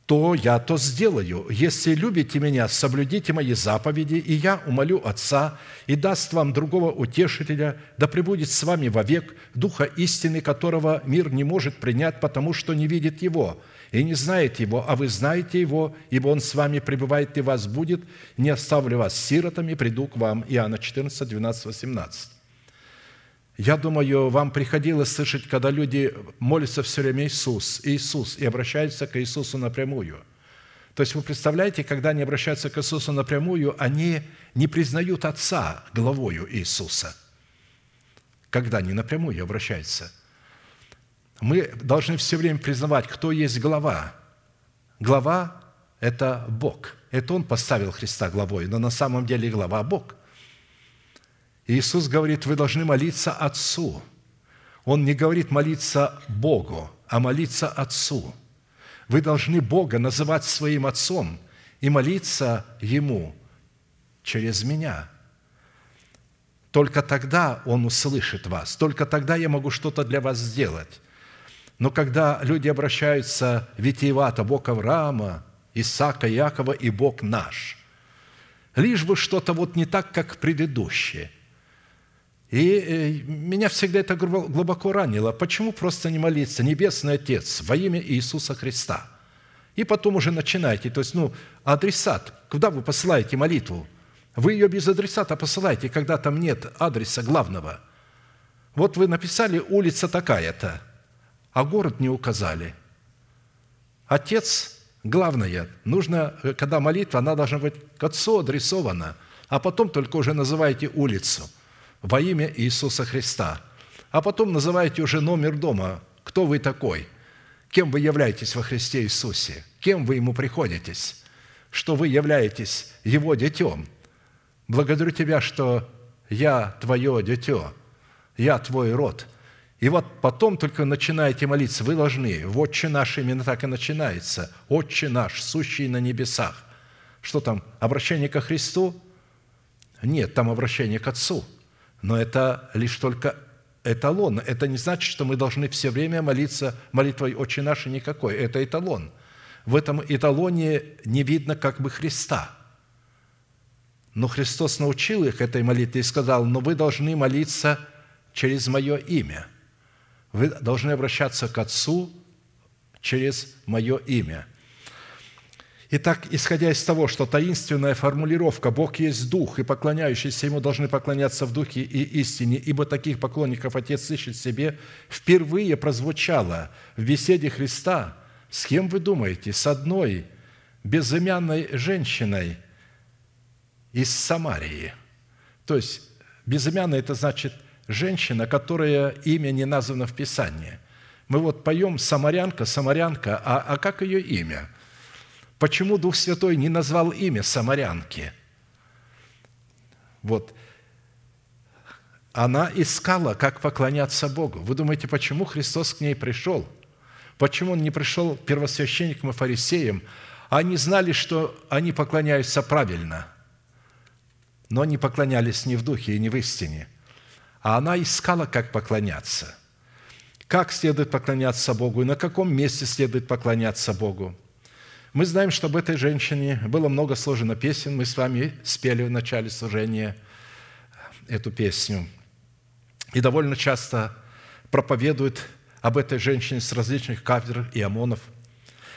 то я то сделаю. Если любите меня, соблюдите мои заповеди, и я умолю Отца, и даст вам другого утешителя, да пребудет с вами вовек Духа истины, которого мир не может принять, потому что не видит Его и не знает Его, а вы знаете Его, ибо Он с вами пребывает и вас будет, не оставлю вас сиротами, приду к вам». Иоанна 14, 12, 18. Я думаю, вам приходилось слышать, когда люди молятся все время «Иисус, Иисус» и обращаются к Иисусу напрямую. То есть вы представляете, когда они обращаются к Иисусу напрямую, они не признают Отца главою Иисуса, когда они напрямую обращаются. Мы должны все время признавать, кто есть глава. Глава – это Бог. Это Он поставил Христа главой, но на самом деле глава – Бог. Иисус говорит, вы должны молиться Отцу. Он не говорит молиться Богу, а молиться Отцу. Вы должны Бога называть своим Отцом и молиться Ему через меня. Только тогда Он услышит вас. Только тогда я могу что-то для вас сделать. Но когда люди обращаются витиевато, Бог Авраама, Исаака, Якова и Бог наш, лишь бы что-то вот не так, как предыдущее. И э, меня всегда это глубоко ранило. Почему просто не молиться? Небесный Отец, во имя Иисуса Христа. И потом уже начинаете. То есть, ну, адресат. Куда вы посылаете молитву? Вы ее без адресата посылаете, когда там нет адреса главного. Вот вы написали улица такая-то – а город не указали. Отец – главное. Нужно, э, когда молитва, она должна быть к Отцу адресована, а потом только уже называете улицу во имя Иисуса Христа. А потом называете уже номер дома, кто вы такой, кем вы являетесь во Христе Иисусе, кем вы Ему приходитесь, что вы являетесь Его детем. Благодарю Тебя, что я Твое дитё, я Твой род – и вот потом только начинаете молиться. Вы должны. «Отче наш» именно так и начинается. «Отче наш, сущий на небесах». Что там? Обращение ко Христу? Нет, там обращение к Отцу. Но это лишь только эталон. Это не значит, что мы должны все время молиться молитвой «Отче наш» никакой. Это эталон. В этом эталоне не видно как бы Христа. Но Христос научил их этой молитве и сказал, но вы должны молиться через Мое имя – вы должны обращаться к Отцу через Мое имя. Итак, исходя из того, что таинственная формулировка «Бог есть Дух, и поклоняющиеся Ему должны поклоняться в Духе и истине, ибо таких поклонников Отец ищет себе», впервые прозвучала в беседе Христа, с кем вы думаете? С одной безымянной женщиной из Самарии. То есть безымянная – это значит – женщина, которая имя не названо в Писании. Мы вот поем «Самарянка, Самарянка», а, а как ее имя? Почему Дух Святой не назвал имя Самарянки? Вот. Она искала, как поклоняться Богу. Вы думаете, почему Христос к ней пришел? Почему Он не пришел первосвященникам и фарисеям? Они знали, что они поклоняются правильно, но они поклонялись не в духе и не в истине – а она искала, как поклоняться. Как следует поклоняться Богу и на каком месте следует поклоняться Богу. Мы знаем, что об этой женщине было много сложено песен. Мы с вами спели в начале служения эту песню. И довольно часто проповедуют об этой женщине с различных кафедр и ОМОНов.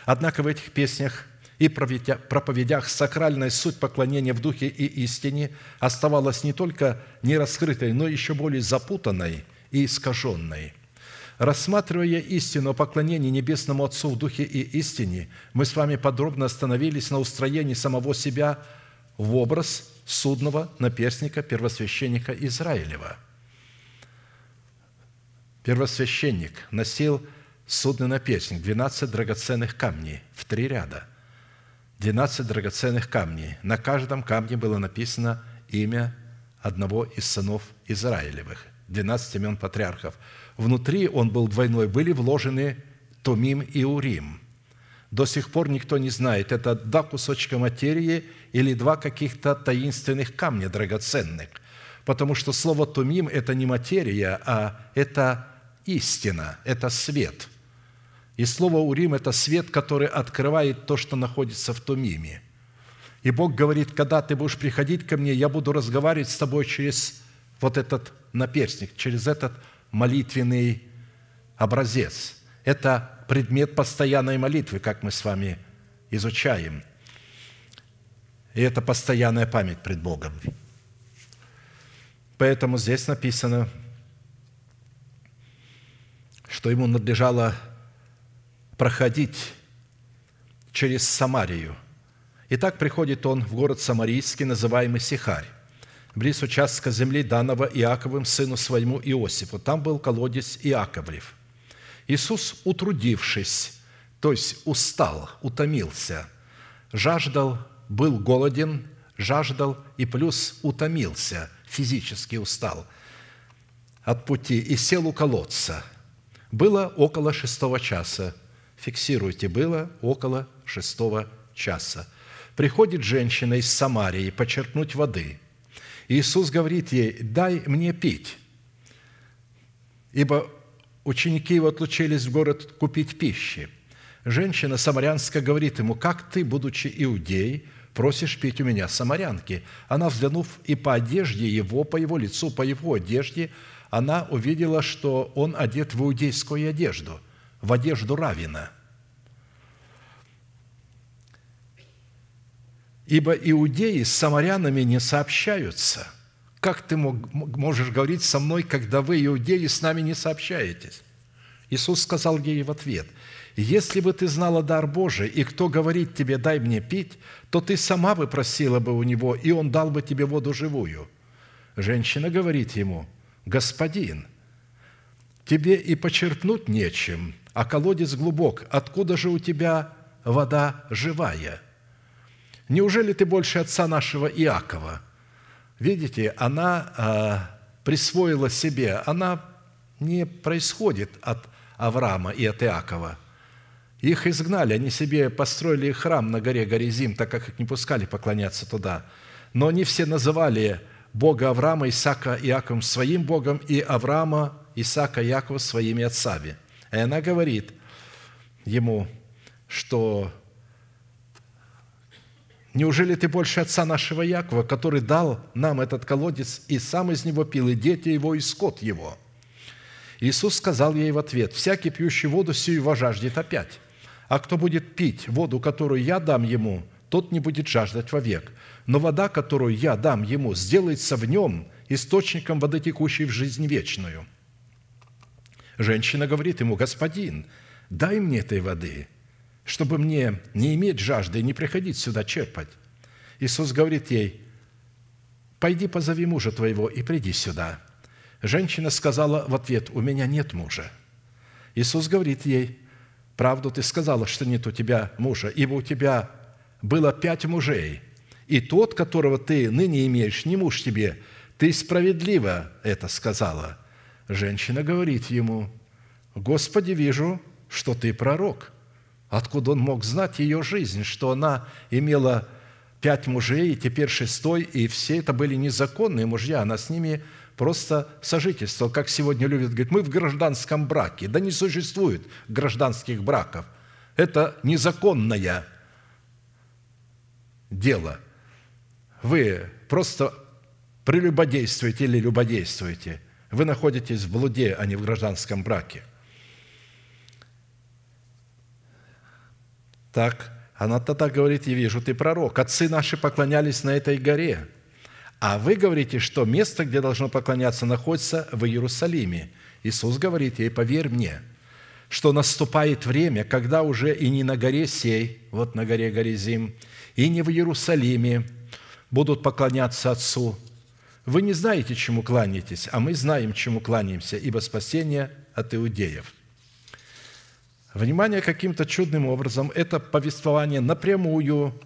Однако в этих песнях и проповедях сакральная суть поклонения в духе и истине оставалась не только нераскрытой, но еще более запутанной и искаженной. Рассматривая истину о поклонении Небесному Отцу в духе и истине, мы с вами подробно остановились на устроении самого себя в образ судного наперстника первосвященника Израилева. Первосвященник носил судный наперстник, 12 драгоценных камней в три ряда – 12 драгоценных камней. На каждом камне было написано имя одного из сынов Израилевых, 12 имен патриархов. Внутри он был двойной, были вложены Тумим и Урим. До сих пор никто не знает, это два кусочка материи или два каких-то таинственных камня драгоценных. Потому что слово «тумим» – это не материя, а это истина, это свет – и слово «урим» – это свет, который открывает то, что находится в Тумиме. И Бог говорит, когда ты будешь приходить ко мне, я буду разговаривать с тобой через вот этот наперстник, через этот молитвенный образец. Это предмет постоянной молитвы, как мы с вами изучаем. И это постоянная память пред Богом. Поэтому здесь написано, что ему надлежало проходить через Самарию. И так приходит он в город Самарийский, называемый Сихарь, близ участка земли данного Иаковым сыну своему Иосифу. Там был колодец Иаковлев. Иисус, утрудившись, то есть устал, утомился, жаждал, был голоден, жаждал и плюс утомился, физически устал. от пути и сел у колодца. Было около шестого часа. Фиксируйте, было около шестого часа. Приходит женщина из Самарии почерпнуть воды. Иисус говорит ей, дай мне пить, ибо ученики его отлучились в город купить пищи. Женщина самарянская говорит ему, как ты, будучи иудей, просишь пить у меня самарянки? Она, взглянув и по одежде его, по его лицу, по его одежде, она увидела, что он одет в иудейскую одежду, в одежду равина. Ибо иудеи с самарянами не сообщаются. Как ты можешь говорить со мной, когда вы, иудеи, с нами не сообщаетесь? Иисус сказал ей в ответ – если бы ты знала дар Божий, и кто говорит тебе, дай мне пить, то ты сама бы просила бы у него, и он дал бы тебе воду живую. Женщина говорит ему, господин, тебе и почерпнуть нечем, а колодец глубок, откуда же у тебя вода живая? Неужели ты больше отца нашего Иакова? Видите, она а, присвоила себе, она не происходит от Авраама и от Иакова – их изгнали, они себе построили храм на горе Горизим, так как их не пускали поклоняться туда. Но они все называли Бога Авраама, Исаака Иакова своим Богом и Авраама, Исаака Иакова своими отцами. И она говорит ему, что «Неужели ты больше отца нашего Якова, который дал нам этот колодец, и сам из него пил, и дети его, и скот его?» Иисус сказал ей в ответ, «Всякий пьющий воду сию вожаждет опять, а кто будет пить воду, которую я дам ему, тот не будет жаждать вовек. Но вода, которую я дам ему, сделается в нем источником воды, текущей в жизнь вечную». Женщина говорит ему, «Господин, дай мне этой воды, чтобы мне не иметь жажды и не приходить сюда черпать». Иисус говорит ей, «Пойди позови мужа твоего и приди сюда». Женщина сказала в ответ, «У меня нет мужа». Иисус говорит ей, Правду ты сказала, что нет у тебя мужа, ибо у тебя было пять мужей, и тот, которого ты ныне имеешь, не муж тебе. Ты справедливо это сказала». Женщина говорит ему, «Господи, вижу, что ты пророк». Откуда он мог знать ее жизнь, что она имела пять мужей, и теперь шестой, и все это были незаконные мужья, она с ними просто сожительство, как сегодня любят говорить, мы в гражданском браке. Да не существует гражданских браков. Это незаконное дело. Вы просто прелюбодействуете или любодействуете. Вы находитесь в блуде, а не в гражданском браке. Так, она тогда говорит, я вижу, ты пророк. Отцы наши поклонялись на этой горе – а вы говорите, что место, где должно поклоняться, находится в Иерусалиме. Иисус говорит ей, поверь мне, что наступает время, когда уже и не на горе сей, вот на горе Горизим, и не в Иерусалиме будут поклоняться Отцу. Вы не знаете, чему кланяетесь, а мы знаем, чему кланяемся, ибо спасение от иудеев». Внимание, каким-то чудным образом это повествование напрямую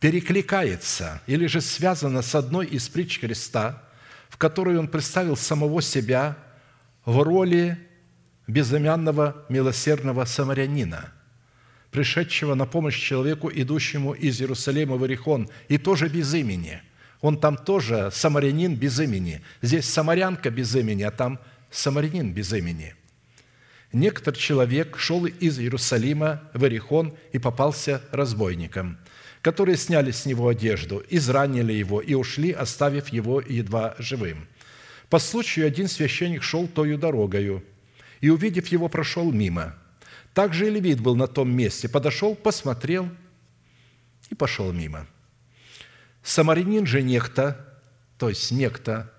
перекликается или же связано с одной из притч Христа, в которой он представил самого себя в роли безымянного милосердного самарянина, пришедшего на помощь человеку, идущему из Иерусалима в Иерихон, и тоже без имени. Он там тоже самарянин без имени. Здесь самарянка без имени, а там самарянин без имени. Некоторый человек шел из Иерусалима в Иерихон и попался разбойником – которые сняли с него одежду, изранили его и ушли, оставив его едва живым. По случаю один священник шел тою дорогою, и, увидев его, прошел мимо. Также и левит был на том месте, подошел, посмотрел и пошел мимо. Самарянин же некто, то есть некто,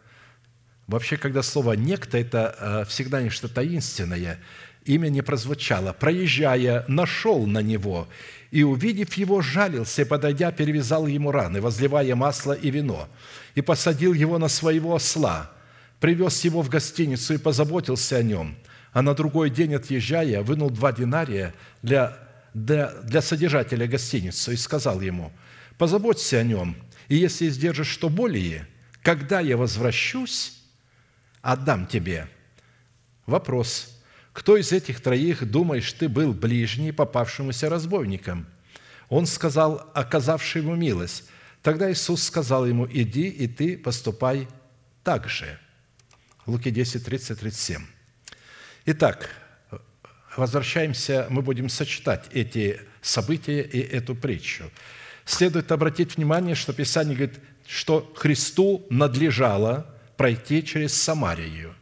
вообще, когда слово «некто» – это э, всегда нечто таинственное, имя не прозвучало, проезжая, нашел на него и, увидев его, жалился, и, подойдя, перевязал ему раны, возливая масло и вино, и посадил его на своего осла, привез его в гостиницу и позаботился о нем. А на другой день, отъезжая, вынул два динария для, для, для содержателя гостиницы и сказал ему, «Позаботься о нем, и если издержишь что более, когда я возвращусь, отдам тебе». Вопрос. Кто из этих троих, думаешь, ты был ближний попавшемуся разбойником? Он сказал, оказавший ему милость. Тогда Иисус сказал ему, иди, и ты поступай так же. Луки 10, 30, 37. Итак, возвращаемся, мы будем сочетать эти события и эту притчу. Следует обратить внимание, что Писание говорит, что Христу надлежало пройти через Самарию,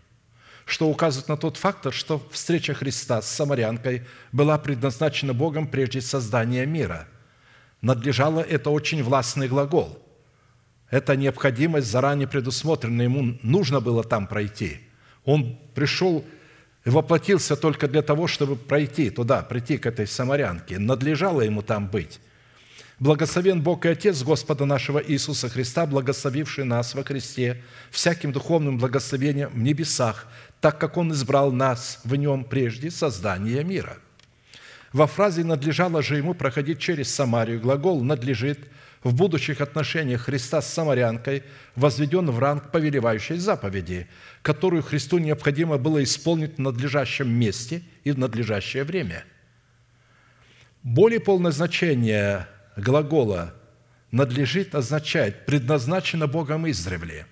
что указывает на тот фактор, что встреча Христа с самарянкой была предназначена Богом прежде создания мира. Надлежало – это очень властный глагол. Это необходимость заранее предусмотрена, ему нужно было там пройти. Он пришел и воплотился только для того, чтобы пройти туда, прийти к этой самарянке. Надлежало ему там быть. Благословен Бог и Отец Господа нашего Иисуса Христа, благословивший нас во Христе всяким духовным благословением в небесах, так как Он избрал нас в Нем прежде создания мира. Во фразе «надлежало же ему проходить через Самарию» глагол «надлежит» в будущих отношениях Христа с самарянкой возведен в ранг повелевающей заповеди, которую Христу необходимо было исполнить в надлежащем месте и в надлежащее время. Более полное значение глагола «надлежит» означает «предназначено Богом издревле».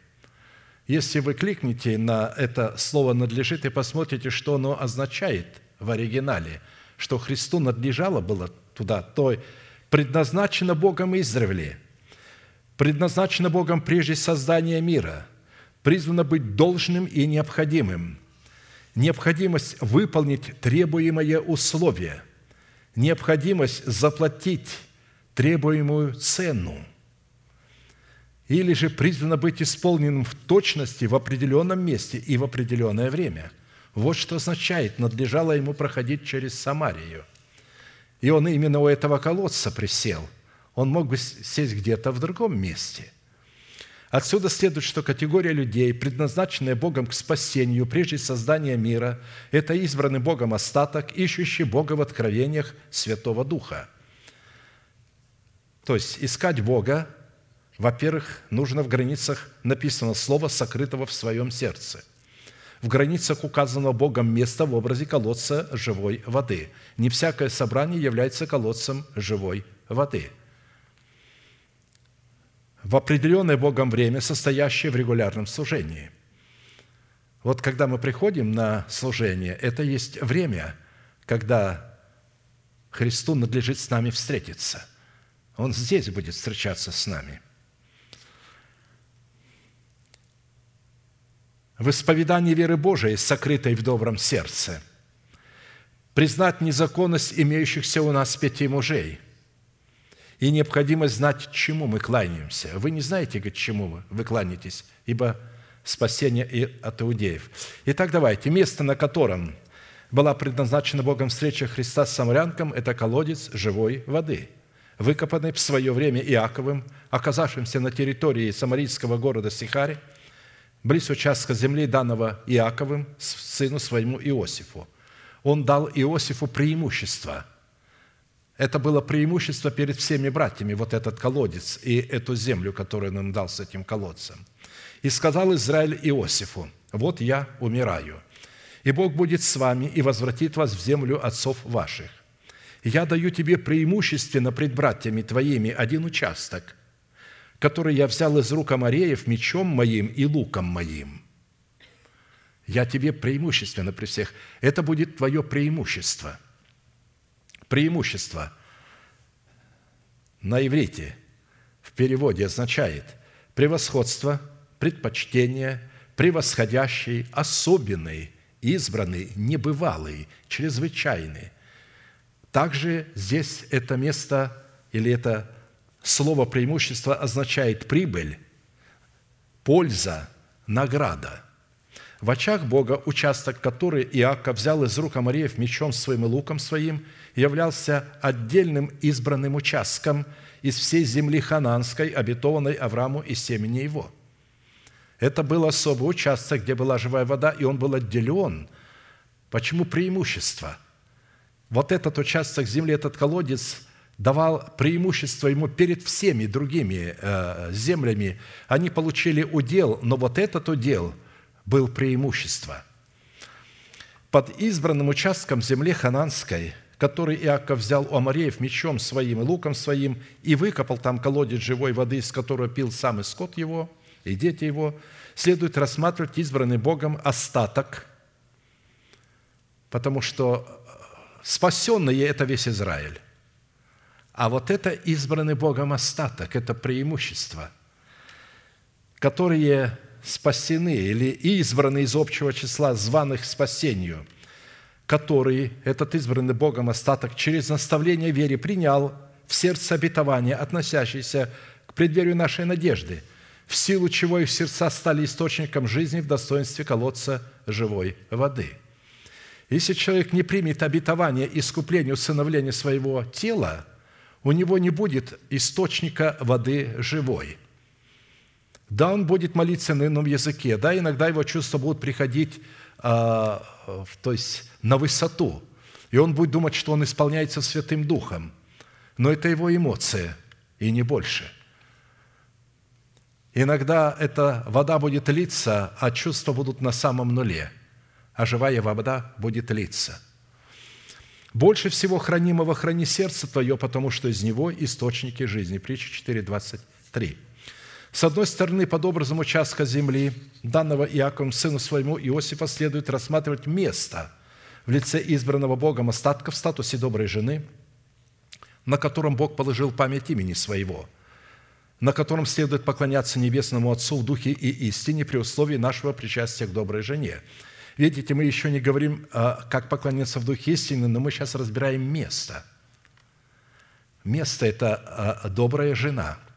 Если вы кликнете на это слово «надлежит» и посмотрите, что оно означает в оригинале, что Христу надлежало было туда, то предназначено Богом издревле, предназначено Богом прежде создания мира, призвано быть должным и необходимым, необходимость выполнить требуемое условие, необходимость заплатить требуемую цену, или же призвано быть исполненным в точности в определенном месте и в определенное время. Вот что означает, надлежало ему проходить через Самарию – и он именно у этого колодца присел. Он мог бы сесть где-то в другом месте. Отсюда следует, что категория людей, предназначенная Богом к спасению прежде создания мира, это избранный Богом остаток, ищущий Бога в откровениях Святого Духа. То есть искать Бога, во-первых, нужно в границах написано слово, сокрытого в своем сердце – в границах указанного Богом места в образе колодца живой воды. Не всякое собрание является колодцем живой воды. В определенное Богом время, состоящее в регулярном служении. Вот когда мы приходим на служение, это есть время, когда Христу надлежит с нами встретиться. Он здесь будет встречаться с нами – в исповедании веры Божией, сокрытой в добром сердце, признать незаконность имеющихся у нас пяти мужей и необходимость знать, чему мы кланяемся. Вы не знаете, к чему вы кланяетесь, ибо спасение и от иудеев. Итак, давайте, место, на котором была предназначена Богом встреча Христа с самарянком, это колодец живой воды, выкопанный в свое время Иаковым, оказавшимся на территории самарийского города Сихари – близ участка земли, данного Иаковым, сыну своему Иосифу. Он дал Иосифу преимущество. Это было преимущество перед всеми братьями, вот этот колодец и эту землю, которую он им дал с этим колодцем. «И сказал Израиль Иосифу, вот я умираю, и Бог будет с вами и возвратит вас в землю отцов ваших. Я даю тебе преимущественно пред братьями твоими один участок – который я взял из рук Амареев мечом моим и луком моим. Я тебе преимущественно при всех. Это будет твое преимущество. Преимущество на иврите в переводе означает превосходство, предпочтение, превосходящий, особенный, избранный, небывалый, чрезвычайный. Также здесь это место или это слово преимущество означает прибыль, польза, награда. В очах Бога участок, который Иаков взял из рук Амареев мечом своим и луком своим, являлся отдельным избранным участком из всей земли хананской, обетованной Аврааму и семени его. Это был особый участок, где была живая вода, и он был отделен. Почему преимущество? Вот этот участок земли, этот колодец – давал преимущество ему перед всеми другими э, землями. Они получили удел, но вот этот удел был преимущество. Под избранным участком земли хананской, который Иаков взял у Амареев мечом своим и луком своим и выкопал там колодец живой воды, из которого пил сам и скот его, и дети его, следует рассматривать избранный Богом остаток, потому что спасенные – это весь Израиль. А вот это избранный Богом остаток, это преимущество, которые спасены или избраны из общего числа званых спасению, который этот избранный Богом остаток через наставление вере принял в сердце обетования, относящееся к преддверию нашей надежды, в силу чего их сердца стали источником жизни в достоинстве колодца живой воды. Если человек не примет обетование искупления усыновления своего тела, у него не будет источника воды живой – да, он будет молиться на ином языке, да, иногда его чувства будут приходить а, то есть на высоту, и он будет думать, что он исполняется Святым Духом, но это его эмоция, и не больше. Иногда эта вода будет литься, а чувства будут на самом нуле, а живая вода будет литься. Больше всего хранимого храни сердце твое, потому что из него источники жизни. Притча 4, 23. С одной стороны, под образом участка земли, данного Иаковом сыну своему Иосифа, следует рассматривать место в лице избранного Богом остатка в статусе доброй жены, на котором Бог положил память имени своего, на котором следует поклоняться Небесному Отцу в духе и истине при условии нашего причастия к доброй жене. Видите, мы еще не говорим, а, как поклоняться в духе истины, но мы сейчас разбираем место. Место – это а, добрая жена –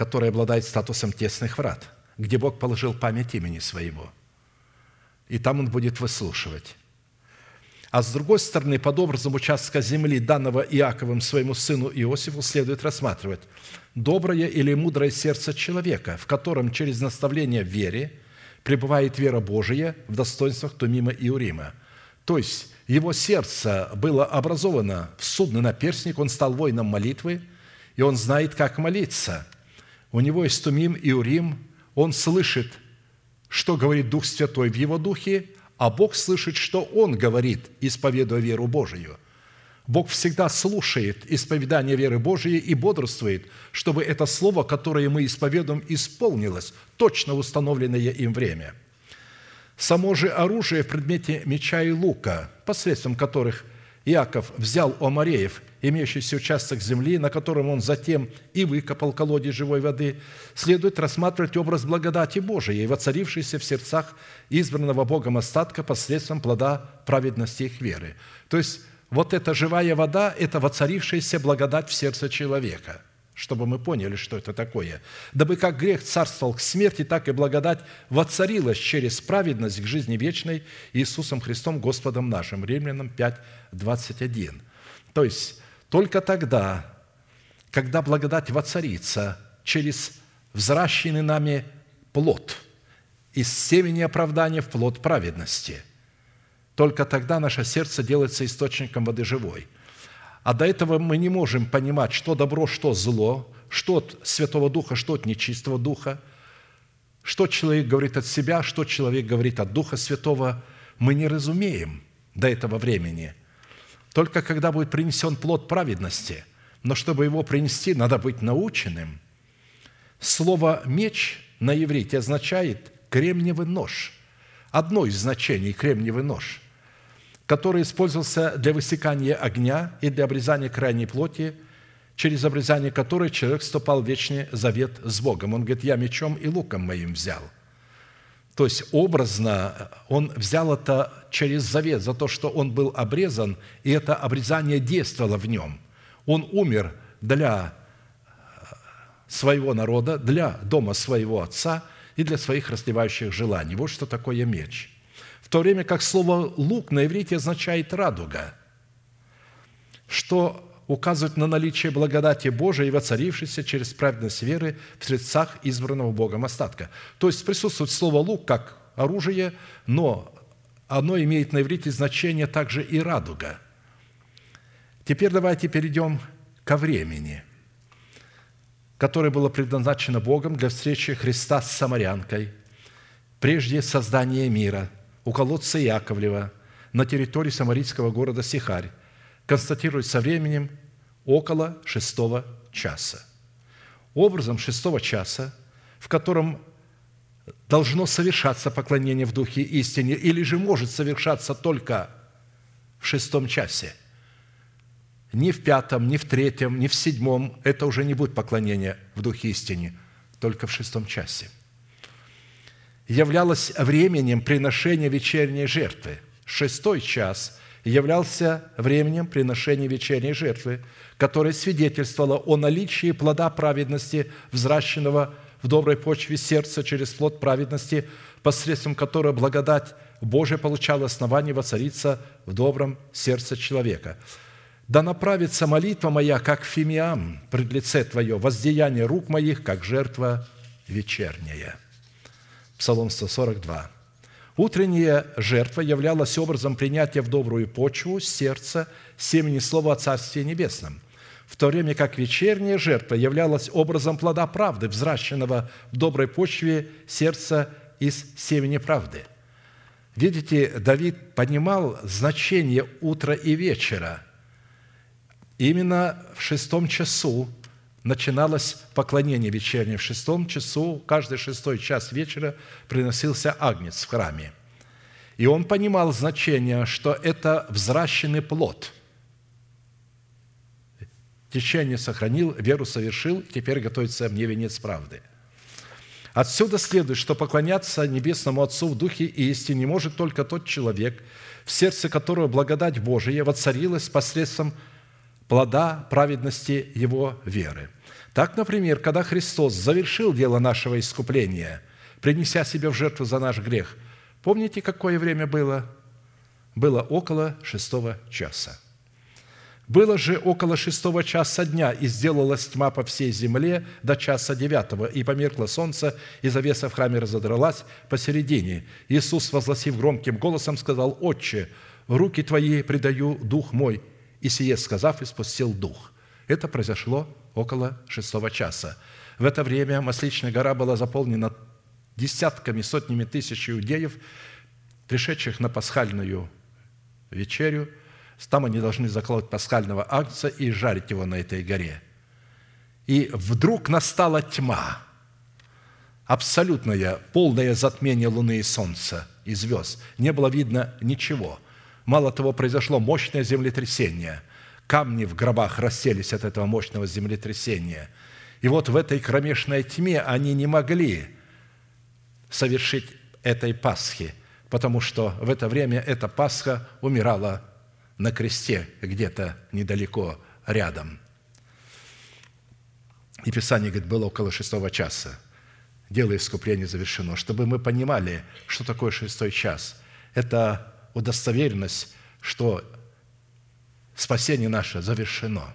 который обладает статусом тесных врат, где Бог положил память имени Своего. И там Он будет выслушивать. А с другой стороны, под образом участка земли, данного Иаковым своему сыну Иосифу, следует рассматривать доброе или мудрое сердце человека, в котором через наставление в вере пребывает вера Божия в достоинствах Тумима и Урима. То есть его сердце было образовано в судный наперстник, он стал воином молитвы, и он знает, как молиться – у него есть Тумим и Урим, он слышит, что говорит Дух Святой в его духе, а Бог слышит, что он говорит, исповедуя веру Божию. Бог всегда слушает исповедание веры Божией и бодрствует, чтобы это слово, которое мы исповедуем, исполнилось, точно установленное им время. Само же оружие в предмете меча и лука, посредством которых Иаков взял у Амареев имеющийся участок земли, на котором он затем и выкопал колодец живой воды, следует рассматривать образ благодати Божией, воцарившейся в сердцах избранного Богом остатка посредством плода праведности их веры. То есть вот эта живая вода – это воцарившаяся благодать в сердце человека – чтобы мы поняли, что это такое. Дабы как грех царствовал к смерти, так и благодать воцарилась через праведность к жизни вечной Иисусом Христом Господом нашим. Римлянам 5, 21. То есть только тогда, когда благодать воцарится через взращенный нами плод из семени оправдания в плод праведности, только тогда наше сердце делается источником воды живой. А до этого мы не можем понимать, что добро, что зло, что от Святого Духа, что от нечистого Духа, что человек говорит от себя, что человек говорит от Духа Святого, мы не разумеем до этого времени – только когда будет принесен плод праведности. Но чтобы его принести, надо быть наученным. Слово «меч» на иврите означает «кремниевый нож». Одно из значений – кремниевый нож, который использовался для высекания огня и для обрезания крайней плоти, через обрезание которой человек вступал в вечный завет с Богом. Он говорит, я мечом и луком моим взял – то есть образно он взял это через завет за то, что он был обрезан, и это обрезание действовало в нем. Он умер для своего народа, для дома своего отца и для своих расливающих желаний. Вот что такое меч. То время как слово «лук» на иврите означает «радуга», что указывает на наличие благодати Божией, воцарившейся через праведность веры в сердцах избранного Богом остатка. То есть присутствует слово «лук» как оружие, но оно имеет на иврите значение также и радуга. Теперь давайте перейдем ко времени, которое было предназначено Богом для встречи Христа с самарянкой, прежде создания мира, у колодца Яковлева, на территории самарийского города Сихарь, констатирует со временем около шестого часа. Образом шестого часа, в котором должно совершаться поклонение в Духе истине, или же может совершаться только в шестом часе. Ни в пятом, ни в третьем, ни в седьмом это уже не будет поклонение в Духе истине, только в шестом часе. Являлось временем приношения вечерней жертвы. Шестой час являлся временем приношения вечерней жертвы, которая свидетельствовала о наличии плода праведности, взращенного в доброй почве сердца через плод праведности, посредством которого благодать Божия получала основание воцариться в добром сердце человека. Да направится молитва моя, как фимиам, пред лице Твое, воздеяние рук моих, как жертва вечерняя». Псалом 142. Утренняя жертва являлась образом принятия в добрую почву сердца семени Слова о Царстве Небесном, в то время как вечерняя жертва являлась образом плода правды, взращенного в доброй почве сердца из семени правды. Видите, Давид понимал значение утра и вечера. Именно в шестом часу начиналось поклонение вечернее. В шестом часу, каждый шестой час вечера приносился агнец в храме. И он понимал значение, что это взращенный плод. Течение сохранил, веру совершил, теперь готовится мне венец правды – Отсюда следует, что поклоняться Небесному Отцу в Духе и истине может только тот человек, в сердце которого благодать Божия воцарилась посредством плода праведности его веры. Так, например, когда Христос завершил дело нашего искупления, принеся себя в жертву за наш грех, помните, какое время было? Было около шестого часа – было же около шестого часа дня, и сделалась тьма по всей земле до часа девятого, и померкло солнце, и завеса в храме разодралась посередине. Иисус, возгласив громким голосом, сказал, «Отче, руки Твои предаю дух мой». И сие сказав, испустил дух. Это произошло около шестого часа. В это время Масличная гора была заполнена десятками, сотнями тысяч иудеев, пришедших на пасхальную вечерю – там они должны заколоть пасхального агнца и жарить его на этой горе. И вдруг настала тьма, абсолютное, полное затмение луны и солнца и звезд. Не было видно ничего. Мало того, произошло мощное землетрясение. Камни в гробах расселись от этого мощного землетрясения. И вот в этой кромешной тьме они не могли совершить этой Пасхи, потому что в это время эта Пасха умирала на кресте где-то недалеко рядом. И Писание говорит, было около шестого часа. Дело искупления завершено. Чтобы мы понимали, что такое шестой час. Это удостоверенность, что спасение наше завершено.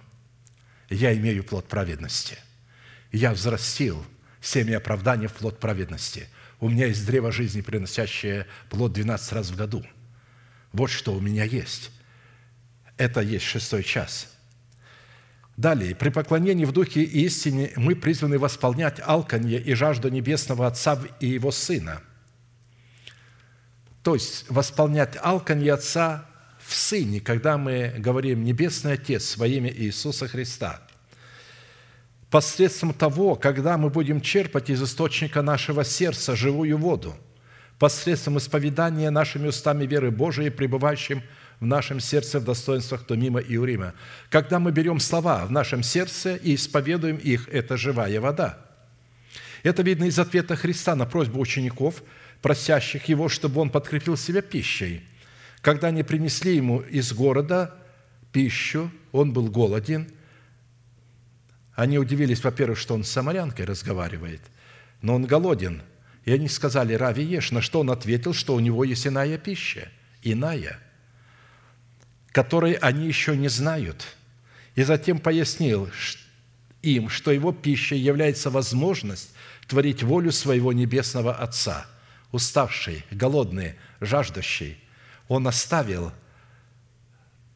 Я имею плод праведности. Я взрастил семя оправдания в плод праведности. У меня есть древо жизни, приносящее плод 12 раз в году. Вот что у меня есть. Это есть шестой час. Далее, при поклонении в Духе и истине мы призваны восполнять алканье и жажду Небесного Отца и Его Сына. То есть восполнять алканье Отца в Сыне, когда мы говорим «Небесный Отец» во имя Иисуса Христа. Посредством того, когда мы будем черпать из источника нашего сердца живую воду, посредством исповедания нашими устами веры Божией, пребывающим в нашем сердце в достоинствах Томима и Урима. Когда мы берем слова в нашем сердце и исповедуем их, это живая вода. Это видно из ответа Христа на просьбу учеников, просящих Его, чтобы Он подкрепил себя пищей. Когда они принесли Ему из города пищу, Он был голоден. Они удивились, во-первых, что Он с самарянкой разговаривает, но Он голоден. И они сказали, «Рави, ешь», на что Он ответил, что у Него есть иная пища, иная – которой они еще не знают. И затем пояснил им, что его пищей является возможность творить волю своего небесного Отца. Уставший, голодный, жаждущий, он оставил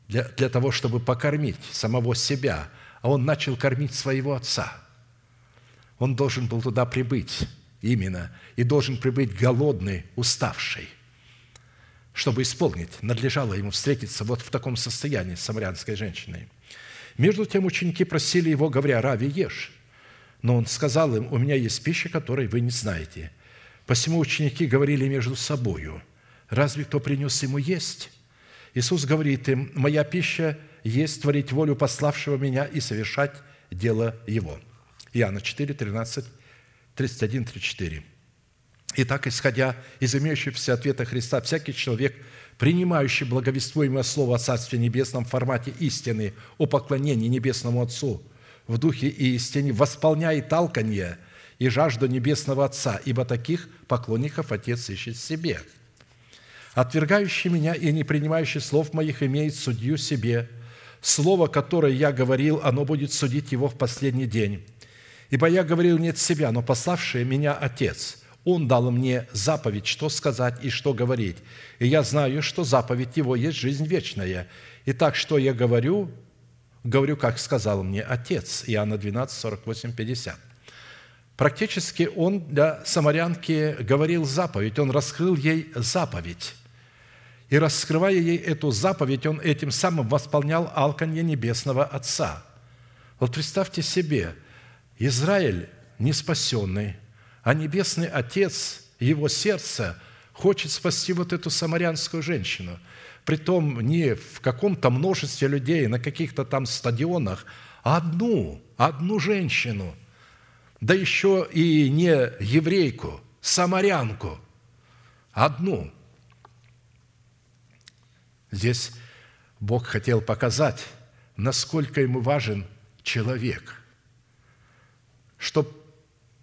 для, для того, чтобы покормить самого себя, а он начал кормить своего Отца. Он должен был туда прибыть именно, и должен прибыть голодный, уставший, чтобы исполнить, надлежало ему встретиться вот в таком состоянии с самарянской женщиной. Между тем ученики просили его, говоря, «Рави, ешь». Но он сказал им, «У меня есть пища, которой вы не знаете». Посему ученики говорили между собою, «Разве кто принес ему есть?» Иисус говорит им, «Моя пища есть творить волю пославшего меня и совершать дело его». Иоанна 4, 13, 31, 34. Итак, исходя из имеющегося ответа Христа, всякий человек, принимающий благовествуемое Слово о Царстве Небесном в формате истины о поклонении Небесному Отцу в духе и истине, восполняет талканье и жажду Небесного Отца, ибо таких поклонников Отец ищет себе. Отвергающий меня и не принимающий слов моих имеет судью себе. Слово, которое я говорил, оно будет судить его в последний день. Ибо я говорил не от себя, но пославший меня Отец. Он дал мне заповедь, что сказать и что говорить. И я знаю, что заповедь Его есть жизнь вечная. И так, что я говорю, говорю, как сказал мне Отец. Иоанна 12, 48, 50. Практически он для самарянки говорил заповедь, он раскрыл ей заповедь. И раскрывая ей эту заповедь, он этим самым восполнял алканье Небесного Отца. Вот представьте себе – Израиль не спасенный, а Небесный Отец, его сердце хочет спасти вот эту самарянскую женщину. Притом не в каком-то множестве людей, на каких-то там стадионах, а одну, одну женщину, да еще и не еврейку, самарянку, одну. Здесь Бог хотел показать, насколько ему важен человек – чтобы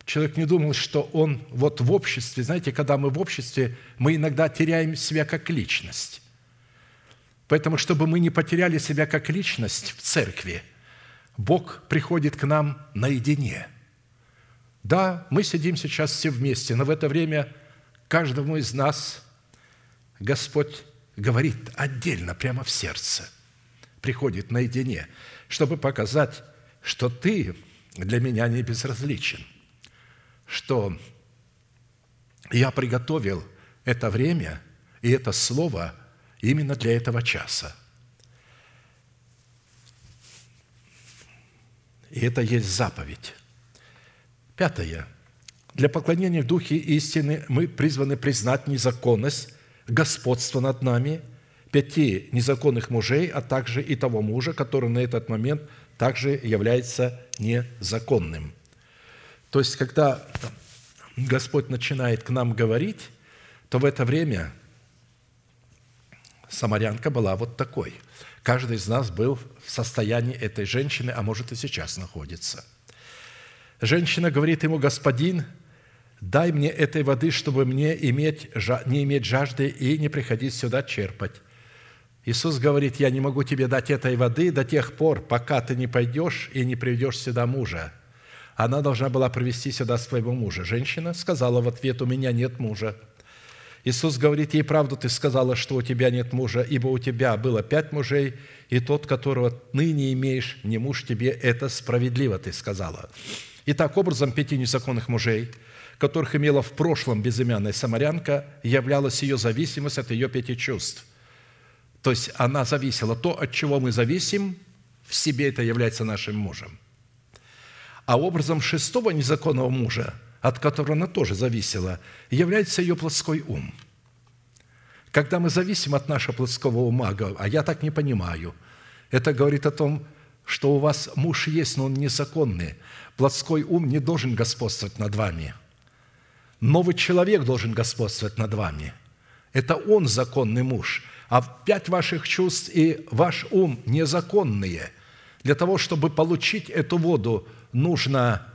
человек не думал, что он вот в обществе, знаете, когда мы в обществе, мы иногда теряем себя как личность. Поэтому, чтобы мы не потеряли себя как личность в церкви, Бог приходит к нам наедине. Да, мы сидим сейчас все вместе, но в это время каждому из нас Господь говорит отдельно, прямо в сердце, приходит наедине, чтобы показать, что ты для меня не безразличен, что я приготовил это время и это слово именно для этого часа. И это есть заповедь. Пятое. Для поклонения в Духе истины мы призваны признать незаконность, господство над нами, пяти незаконных мужей, а также и того мужа, который на этот момент также является незаконным. То есть, когда Господь начинает к нам говорить, то в это время самарянка была вот такой. Каждый из нас был в состоянии этой женщины, а может и сейчас находится. Женщина говорит ему, «Господин, дай мне этой воды, чтобы мне иметь, не иметь жажды и не приходить сюда черпать». Иисус говорит, я не могу тебе дать этой воды до тех пор, пока ты не пойдешь и не приведешь сюда мужа. Она должна была привести сюда своего мужа. Женщина сказала в ответ, у меня нет мужа. Иисус говорит ей, правду ты сказала, что у тебя нет мужа, ибо у тебя было пять мужей, и тот, которого ныне имеешь, не муж тебе, это справедливо ты сказала. Итак, образом пяти незаконных мужей, которых имела в прошлом безымянная самарянка, являлась ее зависимость от ее пяти чувств – то есть она зависела. То, от чего мы зависим, в себе это является нашим мужем. А образом шестого незаконного мужа, от которого она тоже зависела, является ее плотской ум. Когда мы зависим от нашего плотского ума, а я так не понимаю, это говорит о том, что у вас муж есть, но он незаконный. Плотской ум не должен господствовать над вами. Новый человек должен господствовать над вами. Это он законный муж – а пять ваших чувств и ваш ум незаконные. Для того, чтобы получить эту воду, нужно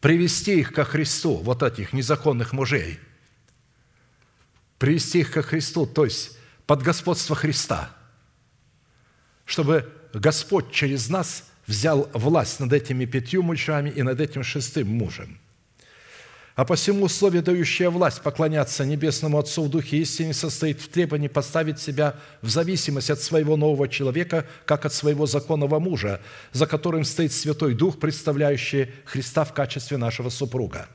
привести их ко Христу, вот этих незаконных мужей. Привести их ко Христу, то есть под господство Христа, чтобы Господь через нас взял власть над этими пятью мужами и над этим шестым мужем – а посему условие, дающее власть поклоняться Небесному Отцу в Духе истины, состоит в требовании поставить себя в зависимость от своего нового человека, как от своего законного мужа, за которым стоит Святой Дух, представляющий Христа в качестве нашего супруга.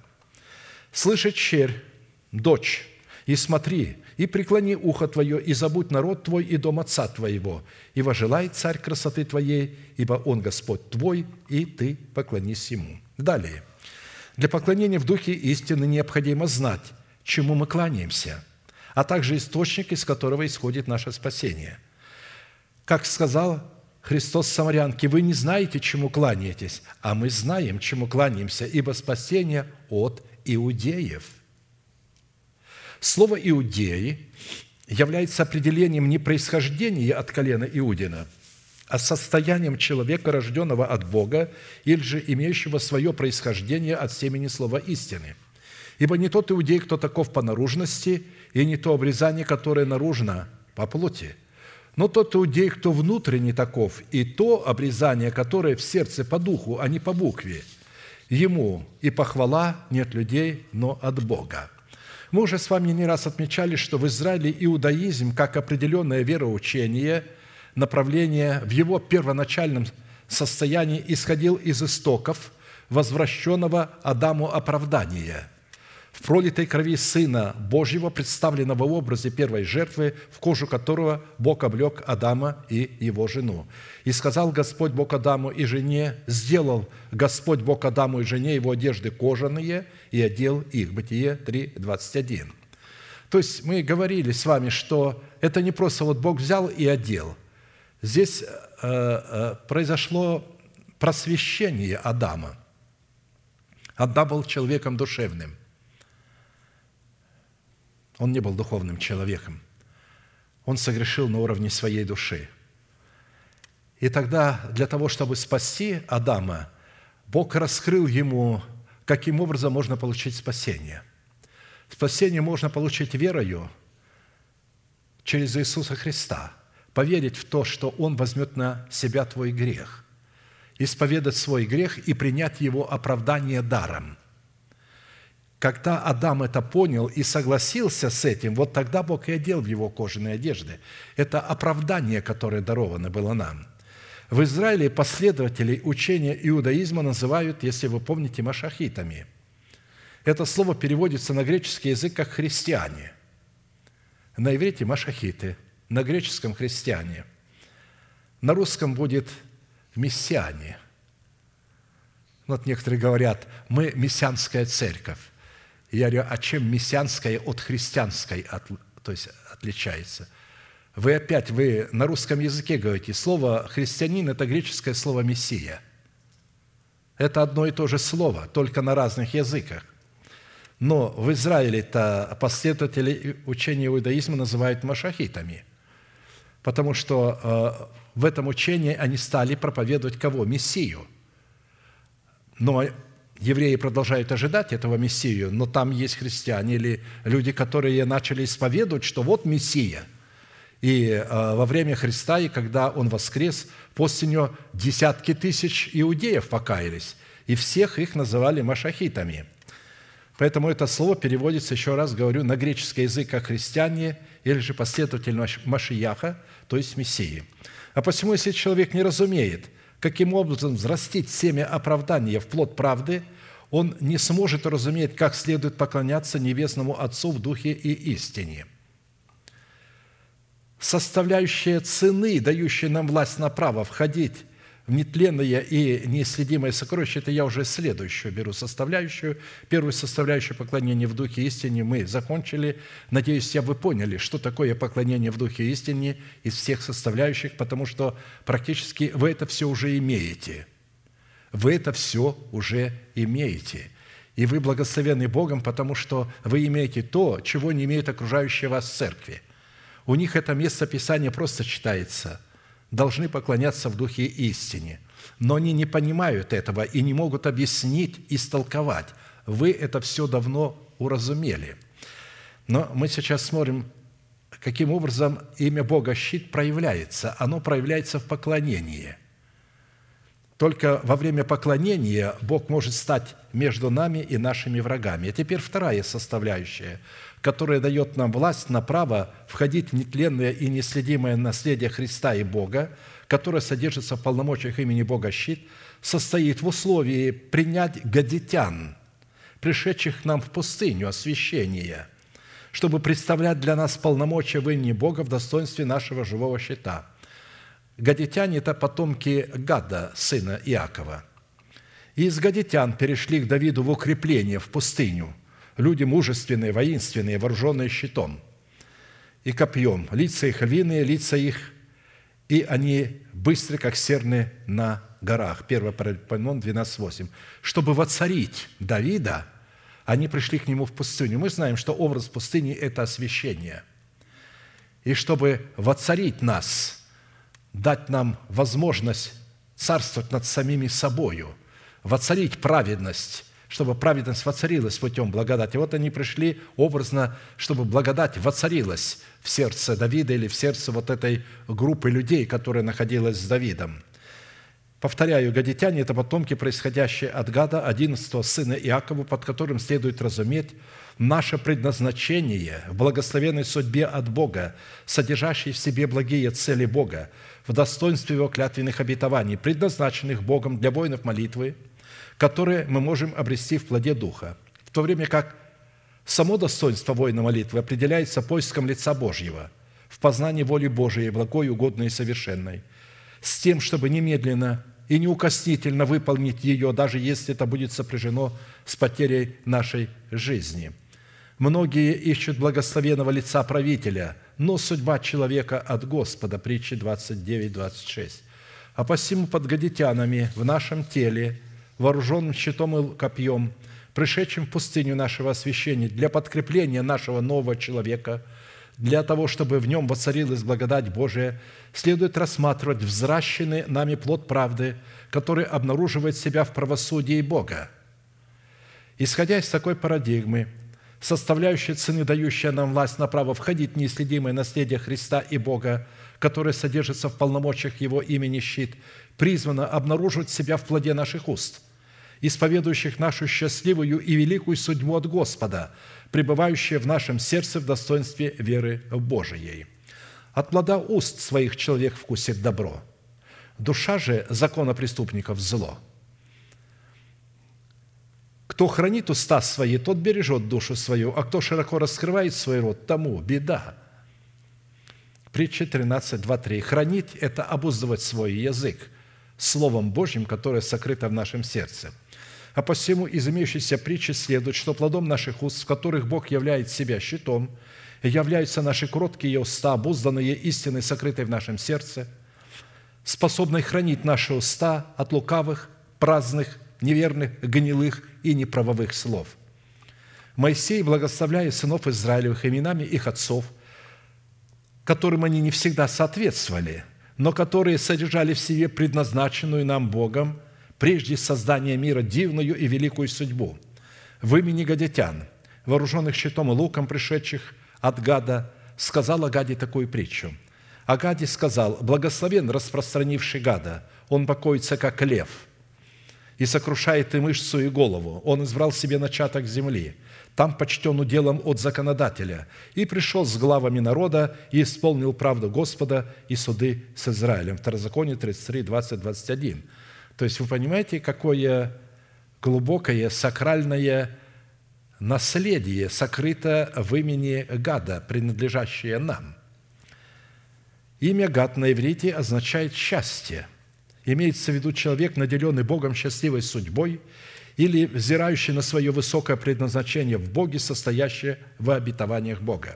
Слышит черь, дочь, и смотри, и преклони ухо твое, и забудь народ твой и дом отца твоего, и вожелай царь красоты твоей, ибо он Господь твой, и ты поклонись ему». Далее. Для поклонения в духе истины необходимо знать, чему мы кланяемся, а также источник, из которого исходит наше спасение. Как сказал Христос Самарянке, вы не знаете, чему кланяетесь, а мы знаем, чему кланяемся, ибо спасение от иудеев – Слово «иудеи» является определением не происхождения от колена Иудина, а состоянием человека, рожденного от Бога, или же имеющего свое происхождение от семени слова истины. Ибо не тот иудей, кто таков по наружности, и не то обрезание, которое наружно по плоти, но тот иудей, кто внутренне таков, и то обрезание, которое в сердце по духу, а не по букве. Ему и похвала нет людей, но от Бога. Мы уже с вами не раз отмечали, что в Израиле иудаизм, как определенное вероучение, направление в его первоначальном состоянии исходил из истоков возвращенного Адаму оправдания – пролитой крови Сына Божьего, представленного в образе первой жертвы, в кожу которого Бог облег Адама и его жену. И сказал Господь Бог Адаму и жене, сделал Господь Бог Адаму и жене его одежды кожаные и одел их. Бытие 3, 21. То есть мы говорили с вами, что это не просто вот Бог взял и одел. Здесь э, э, произошло просвещение Адама. Адам был человеком душевным. Он не был духовным человеком. Он согрешил на уровне своей души. И тогда для того, чтобы спасти Адама, Бог раскрыл ему, каким образом можно получить спасение. Спасение можно получить верою через Иисуса Христа, поверить в то, что Он возьмет на себя твой грех, исповедать свой грех и принять его оправдание даром – когда Адам это понял и согласился с этим, вот тогда Бог и одел в его кожаные одежды. Это оправдание, которое даровано было нам. В Израиле последователей учения иудаизма называют, если вы помните, машахитами. Это слово переводится на греческий язык как «христиане». На иврите – машахиты, на греческом – христиане. На русском будет «мессиане». Вот некоторые говорят, мы мессианская церковь. Я говорю, а чем мессианское от христианской от, то есть отличается? Вы опять, вы на русском языке говорите, слово «христианин» – это греческое слово «мессия». Это одно и то же слово, только на разных языках. Но в Израиле-то последователи учения иудаизма называют машахитами, потому что э, в этом учении они стали проповедовать кого? Мессию. Но евреи продолжают ожидать этого Мессию, но там есть христиане или люди, которые начали исповедовать, что вот Мессия. И э, во время Христа, и когда Он воскрес, после Него десятки тысяч иудеев покаялись, и всех их называли машахитами. Поэтому это слово переводится, еще раз говорю, на греческий язык как христиане или же последователь Машияха, то есть Мессии. А посему, если человек не разумеет – каким образом взрастить семя оправдания в плод правды, он не сможет разуметь, как следует поклоняться Небесному Отцу в Духе и истине. Составляющая цены, дающая нам власть на право входить нетленное и неисследимое сокровище, это я уже следующую беру составляющую. Первую составляющую поклонения в Духе истине мы закончили. Надеюсь, я вы поняли, что такое поклонение в Духе истине из всех составляющих, потому что практически вы это все уже имеете. Вы это все уже имеете. И вы благословены Богом, потому что вы имеете то, чего не имеет окружающая вас церкви. У них это место Писания просто читается – должны поклоняться в духе истине. Но они не понимают этого и не могут объяснить, истолковать. Вы это все давно уразумели. Но мы сейчас смотрим, каким образом имя Бога щит проявляется. Оно проявляется в поклонении. Только во время поклонения Бог может стать между нами и нашими врагами. А теперь вторая составляющая – которое дает нам власть на право входить в нетленное и неследимое наследие Христа и Бога, которое содержится в полномочиях имени Бога щит, состоит в условии принять гадитян, пришедших к нам в пустыню освящения, чтобы представлять для нас полномочия в имени Бога в достоинстве нашего живого щита. Гадитяне – это потомки Гада, сына Иакова. И из гадитян перешли к Давиду в укрепление, в пустыню. Люди мужественные, воинственные, вооруженные щитом и копьем. Лица их львиные, лица их, и они быстры, как серны на горах. 1 Паралипоменон 12.8. Чтобы воцарить Давида, они пришли к нему в пустыню. Мы знаем, что образ пустыни – это освящение. И чтобы воцарить нас, дать нам возможность царствовать над самими собою, воцарить праведность, чтобы праведность воцарилась путем благодати. Вот они пришли образно, чтобы благодать воцарилась в сердце Давида или в сердце вот этой группы людей, которая находилась с Давидом. Повторяю, гадитяне – это потомки, происходящие от Гада, одиннадцатого сына Иакова, под которым следует разуметь наше предназначение в благословенной судьбе от Бога, содержащей в себе благие цели Бога, в достоинстве Его клятвенных обетований, предназначенных Богом для воинов молитвы, которые мы можем обрести в плоде Духа, в то время как само достоинство воина молитвы определяется поиском лица Божьего, в познании воли Божией, благой, угодной и совершенной – с тем, чтобы немедленно и неукоснительно выполнить ее, даже если это будет сопряжено с потерей нашей жизни. Многие ищут благословенного лица правителя, но судьба человека от Господа, притчи 29, 26. А посему под гадитянами в нашем теле, вооруженным щитом и копьем, пришедшим в пустыню нашего освящения для подкрепления нашего нового человека – для того, чтобы в нем воцарилась благодать Божия, следует рассматривать взращенный нами плод правды, который обнаруживает себя в правосудии Бога. Исходя из такой парадигмы, составляющей цены, дающая нам власть на право входить в неисследимое наследие Христа и Бога, которое содержится в полномочиях Его имени щит, призвано обнаруживать себя в плоде наших уст, исповедующих нашу счастливую и великую судьбу от Господа – пребывающее в нашем сердце в достоинстве веры Божией. От плода уст своих человек вкусит добро, душа же закона преступников – зло. Кто хранит уста свои, тот бережет душу свою, а кто широко раскрывает свой рот, тому беда. Притча 13, 2, 3. «Хранить – это обуздывать свой язык Словом Божьим, которое сокрыто в нашем сердце». А посему из имеющейся притчи следует, что плодом наших уст, в которых Бог являет себя щитом, являются наши кроткие уста, обузданные истиной, сокрытой в нашем сердце, способной хранить наши уста от лукавых, праздных, неверных, гнилых и неправовых слов. Моисей, благословляя сынов Израилевых именами их отцов, которым они не всегда соответствовали, но которые содержали в себе предназначенную нам Богом – прежде создания мира дивную и великую судьбу. В имени гадитян, вооруженных щитом и луком, пришедших от Гада, сказал Агаде такую притчу. Агаде сказал, «Благословен распространивший Гада, он покоится, как лев, и сокрушает и мышцу, и голову. Он избрал себе начаток земли, там почтен уделом от законодателя, и пришел с главами народа, и исполнил правду Господа и суды с Израилем». Второзаконие 33, 20, 21. То есть вы понимаете, какое глубокое сакральное наследие сокрыто в имени Гада, принадлежащее нам. Имя Гад на иврите означает «счастье». Имеется в виду человек, наделенный Богом счастливой судьбой или взирающий на свое высокое предназначение в Боге, состоящее в обетованиях Бога.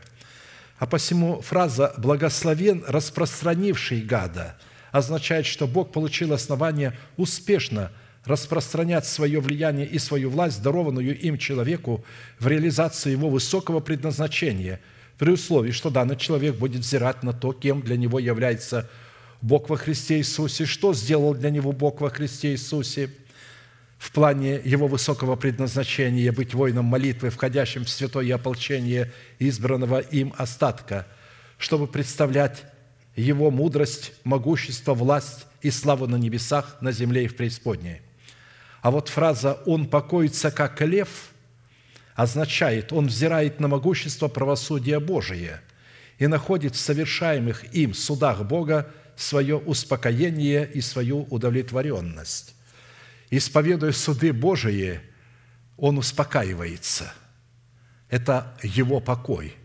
А посему фраза «благословен, распространивший Гада» – означает, что Бог получил основание успешно распространять свое влияние и свою власть, дарованную им человеку, в реализации его высокого предназначения, при условии, что данный человек будет взирать на то, кем для него является Бог во Христе Иисусе, что сделал для него Бог во Христе Иисусе? В плане его высокого предназначения быть воином молитвы, входящим в святое ополчение избранного им остатка, чтобы представлять его мудрость, могущество, власть и славу на небесах, на земле и в преисподней. А вот фраза «он покоится, как лев» означает, он взирает на могущество правосудия Божие и находит в совершаемых им судах Бога свое успокоение и свою удовлетворенность. Исповедуя суды Божии, он успокаивается. Это его покой.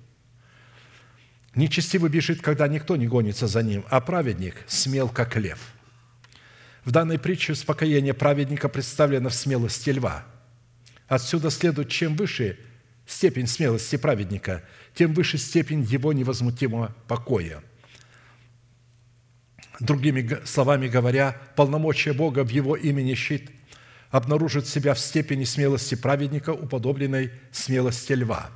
Нечестивый бежит, когда никто не гонится за ним, а праведник смел, как лев. В данной притче успокоение праведника представлено в смелости льва. Отсюда следует, чем выше степень смелости праведника, тем выше степень его невозмутимого покоя. Другими словами говоря, полномочия Бога в его имени щит обнаружит себя в степени смелости праведника, уподобленной смелости льва.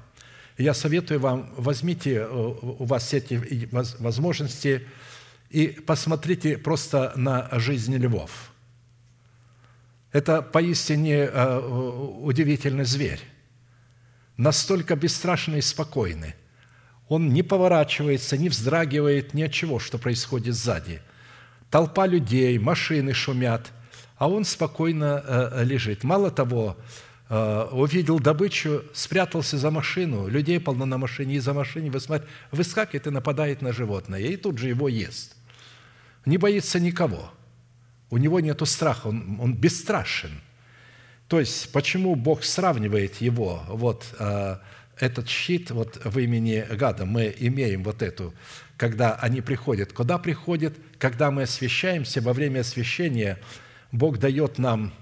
Я советую вам, возьмите э, у вас эти возможности и посмотрите просто на жизнь львов. Это поистине э, удивительный зверь настолько бесстрашный и спокойный. Он не поворачивается, не вздрагивает ни от чего, что происходит сзади. Толпа людей, машины шумят, а он спокойно э, лежит. Мало того, увидел добычу, спрятался за машину, людей полно на машине, и за машиной выскакивает и нападает на животное, и тут же его ест. Не боится никого. У него нет страха, он, он бесстрашен – то есть, почему Бог сравнивает его, вот э, этот щит вот в имени Гада, мы имеем вот эту, когда они приходят. Куда приходят? Когда мы освящаемся, во время освящения Бог дает нам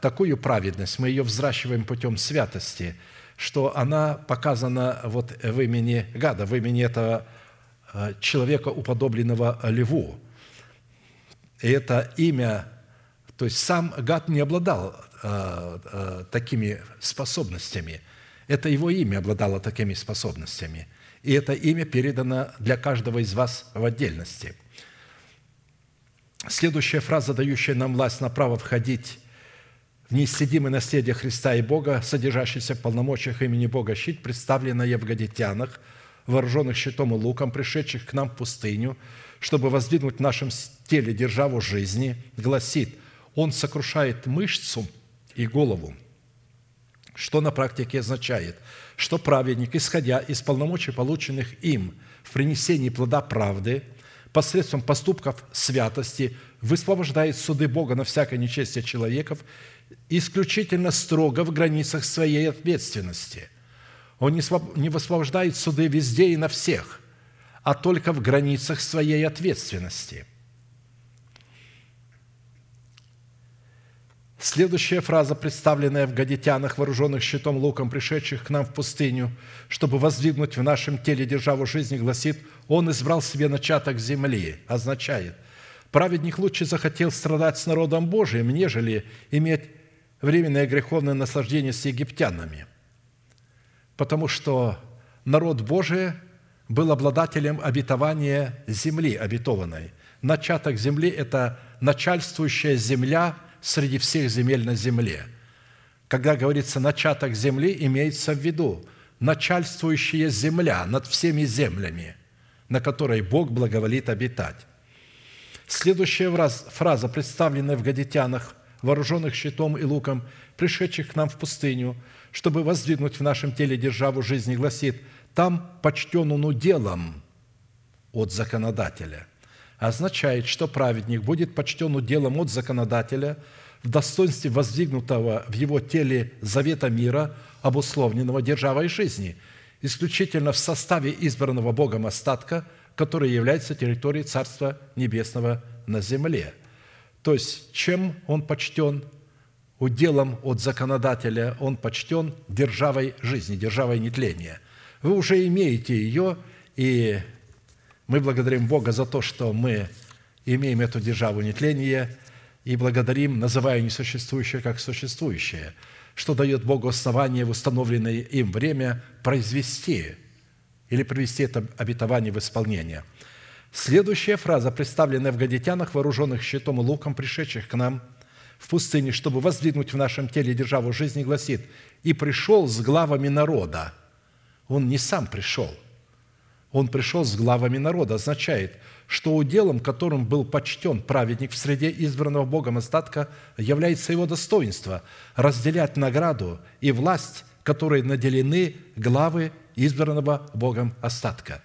такую праведность, мы ее взращиваем путем святости, что она показана вот в имени Гада, в имени этого э, человека, уподобленного льву. И это имя, то есть сам Гад не обладал Э, э, такими способностями. Это его имя обладало такими способностями. И это имя передано для каждого из вас в отдельности. Следующая фраза, дающая нам власть на право входить в неисследимое наследие Христа и Бога, содержащийся в полномочиях имени Бога щит, представленная в гадитянах, вооруженных щитом и луком, пришедших к нам в пустыню, чтобы воздвигнуть в нашем теле державу жизни, гласит, Он сокрушает мышцу – и голову. Что на практике означает? Что праведник, исходя из полномочий, полученных им в принесении плода правды, посредством поступков святости, высвобождает суды Бога на всякое нечестие человеков исключительно строго в границах своей ответственности. Он не высвобождает суды везде и на всех, а только в границах своей ответственности – Следующая фраза, представленная в гадитянах, вооруженных щитом луком, пришедших к нам в пустыню, чтобы воздвигнуть в нашем теле державу жизни, гласит, «Он избрал себе начаток земли», означает, праведник лучше захотел страдать с народом Божиим, нежели иметь временное греховное наслаждение с египтянами. Потому что народ Божий был обладателем обетования земли обетованной. Начаток земли – это начальствующая земля – среди всех земель на земле. Когда говорится «начаток земли», имеется в виду начальствующая земля над всеми землями, на которой Бог благоволит обитать. Следующая фраза, представленная в Гадитянах, вооруженных щитом и луком, пришедших к нам в пустыню, чтобы воздвигнуть в нашем теле державу жизни, гласит, «Там почтен он уделом от законодателя» означает, что праведник будет почтен уделом от законодателя в достоинстве воздвигнутого в его теле завета мира, обусловленного державой жизни, исключительно в составе избранного Богом остатка, который является территорией Царства Небесного на земле. То есть, чем он почтен? Уделом от законодателя он почтен державой жизни, державой нетления. Вы уже имеете ее, и мы благодарим Бога за то, что мы имеем эту державу нетления и благодарим, называя несуществующее как существующее, что дает Богу основание в установленное им время произвести или привести это обетование в исполнение. Следующая фраза, представленная в гадитянах, вооруженных щитом и луком, пришедших к нам в пустыне, чтобы воздвигнуть в нашем теле державу жизни, гласит, «И пришел с главами народа». Он не сам пришел – он пришел с главами народа, означает, что уделом, которым был почтен праведник в среде избранного Богом остатка, является его достоинство – разделять награду и власть, которые наделены главы избранного Богом остатка.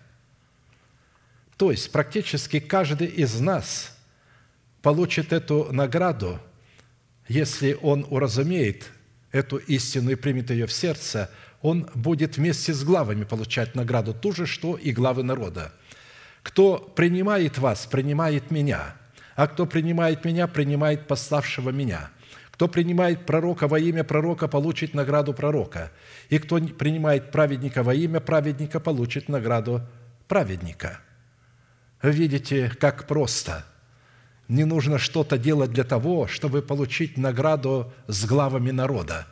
То есть практически каждый из нас получит эту награду, если он уразумеет эту истину и примет ее в сердце, он будет вместе с главами получать награду ту же, что и главы народа. Кто принимает вас, принимает меня, а кто принимает меня, принимает пославшего меня. Кто принимает пророка во имя пророка, получит награду пророка. И кто принимает праведника во имя праведника, получит награду праведника. Видите, как просто. Не нужно что-то делать для того, чтобы получить награду с главами народа,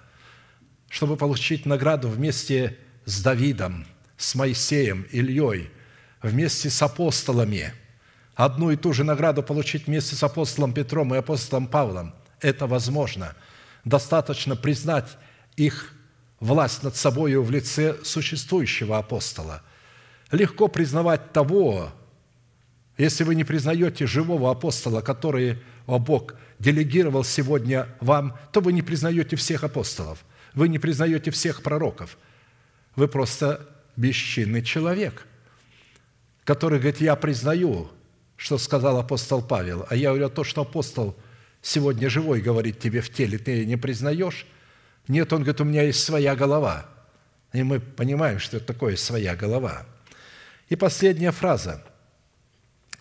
чтобы получить награду вместе с Давидом, с Моисеем, Ильей, вместе с апостолами. Одну и ту же награду получить вместе с апостолом Петром и апостолом Павлом – это возможно. Достаточно признать их власть над собой в лице существующего апостола. Легко признавать того, если вы не признаете живого апостола, который Бог делегировал сегодня вам, то вы не признаете всех апостолов, вы не признаете всех пророков. Вы просто бесчинный человек, который говорит, я признаю, что сказал апостол Павел, а я говорю то, что апостол сегодня живой говорит тебе в теле, ты не признаешь? Нет, он говорит, у меня есть своя голова. И мы понимаем, что это такое своя голова. И последняя фраза.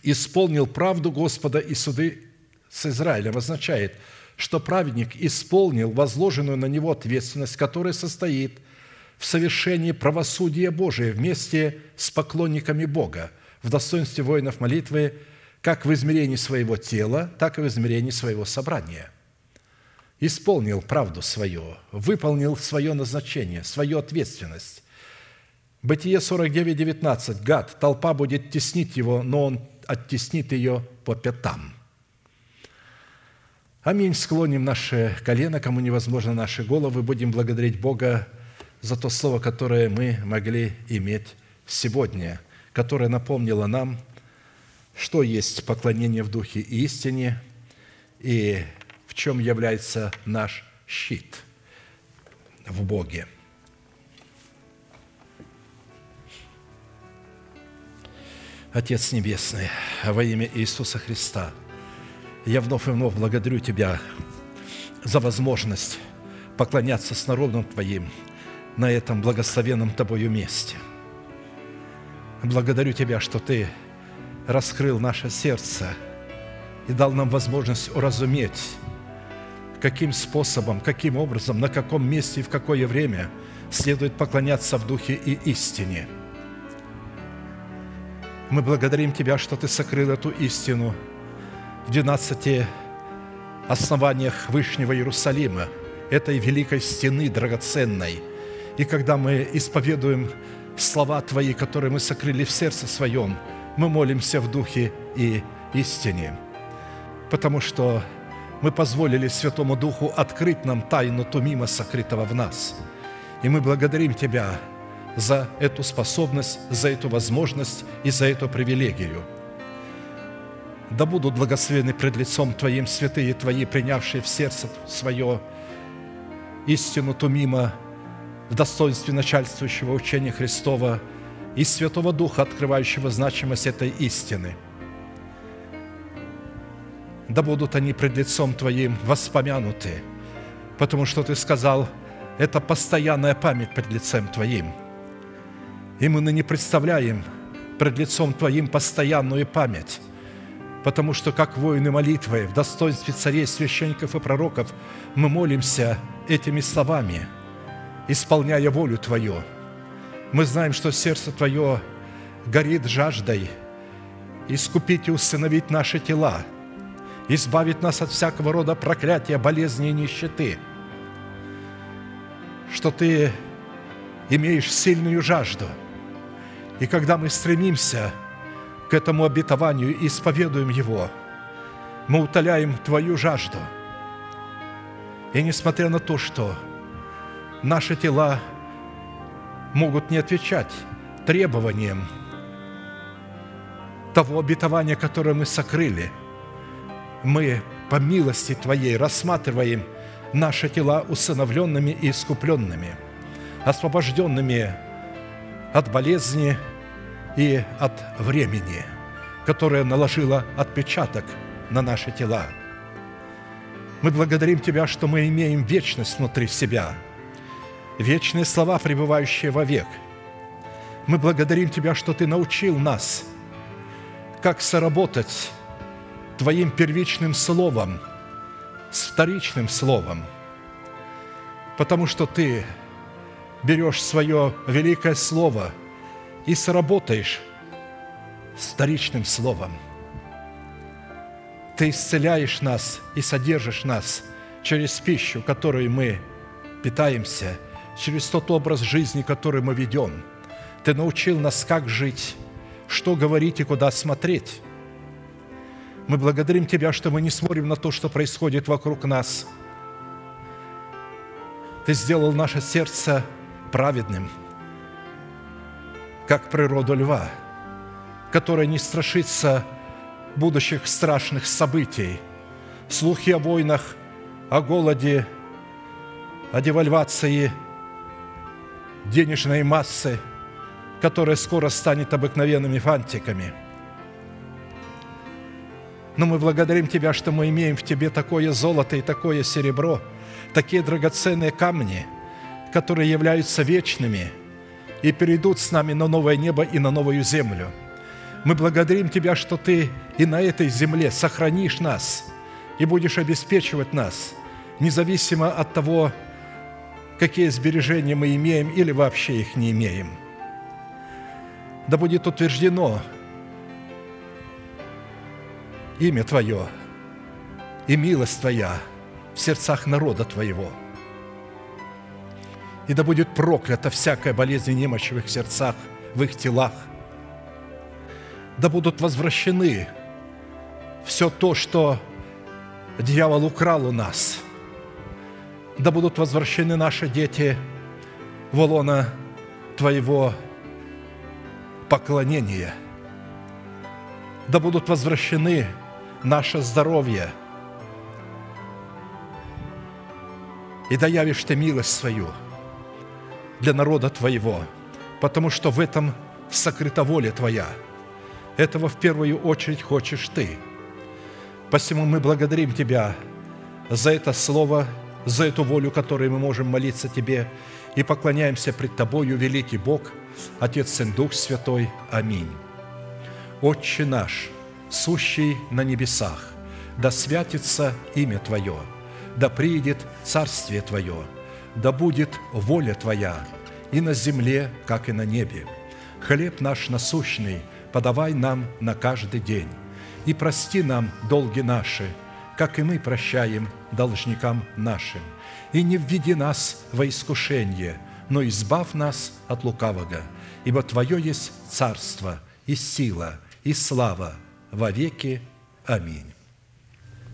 «Исполнил правду Господа и суды с Израилем» означает, что праведник исполнил возложенную на него ответственность, которая состоит в совершении правосудия Божия вместе с поклонниками Бога, в достоинстве воинов молитвы – как в измерении своего тела, так и в измерении своего собрания. Исполнил правду свою, выполнил свое назначение, свою ответственность. Бытие 49, 19. Гад, толпа будет теснить его, но он оттеснит ее по пятам. Аминь. Склоним наши колено, кому невозможно наши головы. Будем благодарить Бога за то слово, которое мы могли иметь сегодня, которое напомнило нам – что есть поклонение в Духе и истине и в чем является наш щит в Боге. Отец Небесный, во имя Иисуса Христа, я вновь и вновь благодарю Тебя за возможность поклоняться с народом Твоим на этом благословенном Тобою месте. Благодарю Тебя, что Ты – раскрыл наше сердце и дал нам возможность уразуметь, каким способом, каким образом, на каком месте и в какое время следует поклоняться в Духе и истине. Мы благодарим Тебя, что Ты сокрыл эту истину в 12 основаниях Вышнего Иерусалима, этой великой стены драгоценной. И когда мы исповедуем слова Твои, которые мы сокрыли в сердце своем – мы молимся в Духе и истине, потому что мы позволили Святому Духу открыть нам тайну Тумима, сокрытого в нас. И мы благодарим Тебя за эту способность, за эту возможность и за эту привилегию. Да будут благословены пред лицом Твоим святые Твои, принявшие в сердце свое истину Тумима в достоинстве начальствующего учения Христова – и Святого Духа, открывающего значимость этой истины. Да будут они пред лицом Твоим воспомянуты, потому что Ты сказал, это постоянная память пред лицем Твоим. И мы ныне представляем пред лицом Твоим постоянную память, потому что, как воины молитвы, в достоинстве царей, священников и пророков, мы молимся этими словами, исполняя волю Твою – мы знаем, что сердце Твое горит жаждой искупить и усыновить наши тела, избавить нас от всякого рода проклятия, болезни и нищеты, что Ты имеешь сильную жажду. И когда мы стремимся к этому обетованию и исповедуем его, мы утоляем Твою жажду. И несмотря на то, что наши тела – могут не отвечать требованиям того обетования, которое мы сокрыли. Мы по милости Твоей рассматриваем наши тела усыновленными и искупленными, освобожденными от болезни и от времени, которое наложило отпечаток на наши тела. Мы благодарим Тебя, что мы имеем вечность внутри себя, вечные слова, пребывающие вовек. Мы благодарим Тебя, что Ты научил нас, как соработать Твоим первичным словом с вторичным словом, потому что Ты берешь свое великое слово и сработаешь вторичным словом. Ты исцеляешь нас и содержишь нас через пищу, которой мы питаемся, через тот образ жизни, который мы ведем. Ты научил нас, как жить, что говорить и куда смотреть. Мы благодарим Тебя, что мы не смотрим на то, что происходит вокруг нас. Ты сделал наше сердце праведным, как природу льва, которая не страшится будущих страшных событий. Слухи о войнах, о голоде, о девальвации денежной массы, которая скоро станет обыкновенными фантиками. Но мы благодарим Тебя, что мы имеем в Тебе такое золото и такое серебро, такие драгоценные камни – которые являются вечными и перейдут с нами на новое небо и на новую землю. Мы благодарим Тебя, что Ты и на этой земле сохранишь нас и будешь обеспечивать нас, независимо от того, какие сбережения мы имеем или вообще их не имеем. Да будет утверждено имя Твое и милость Твоя в сердцах народа Твоего – и да будет проклята всякая болезнь и немощь в их сердцах, в их телах. Да будут возвращены все то, что дьявол украл у нас. Да будут возвращены наши дети в лона Твоего поклонения. Да будут возвращены наше здоровье. И да явишь Ты милость свою – для народа Твоего, потому что в этом сокрыта воля Твоя. Этого в первую очередь хочешь Ты. Посему мы благодарим Тебя за это слово, за эту волю, которой мы можем молиться Тебе, и поклоняемся пред Тобою, великий Бог, Отец, Сын, Дух Святой. Аминь. Отче наш, сущий на небесах, да святится имя Твое, да приидет Царствие Твое – да будет воля Твоя и на земле, как и на небе. Хлеб наш насущный подавай нам на каждый день, и прости нам долги наши, как и мы прощаем должникам нашим. И не введи нас во искушение, но избав нас от лукавого, ибо Твое есть царство и сила и слава во веки. Аминь.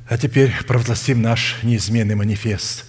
А теперь провозгласим наш неизменный манифест –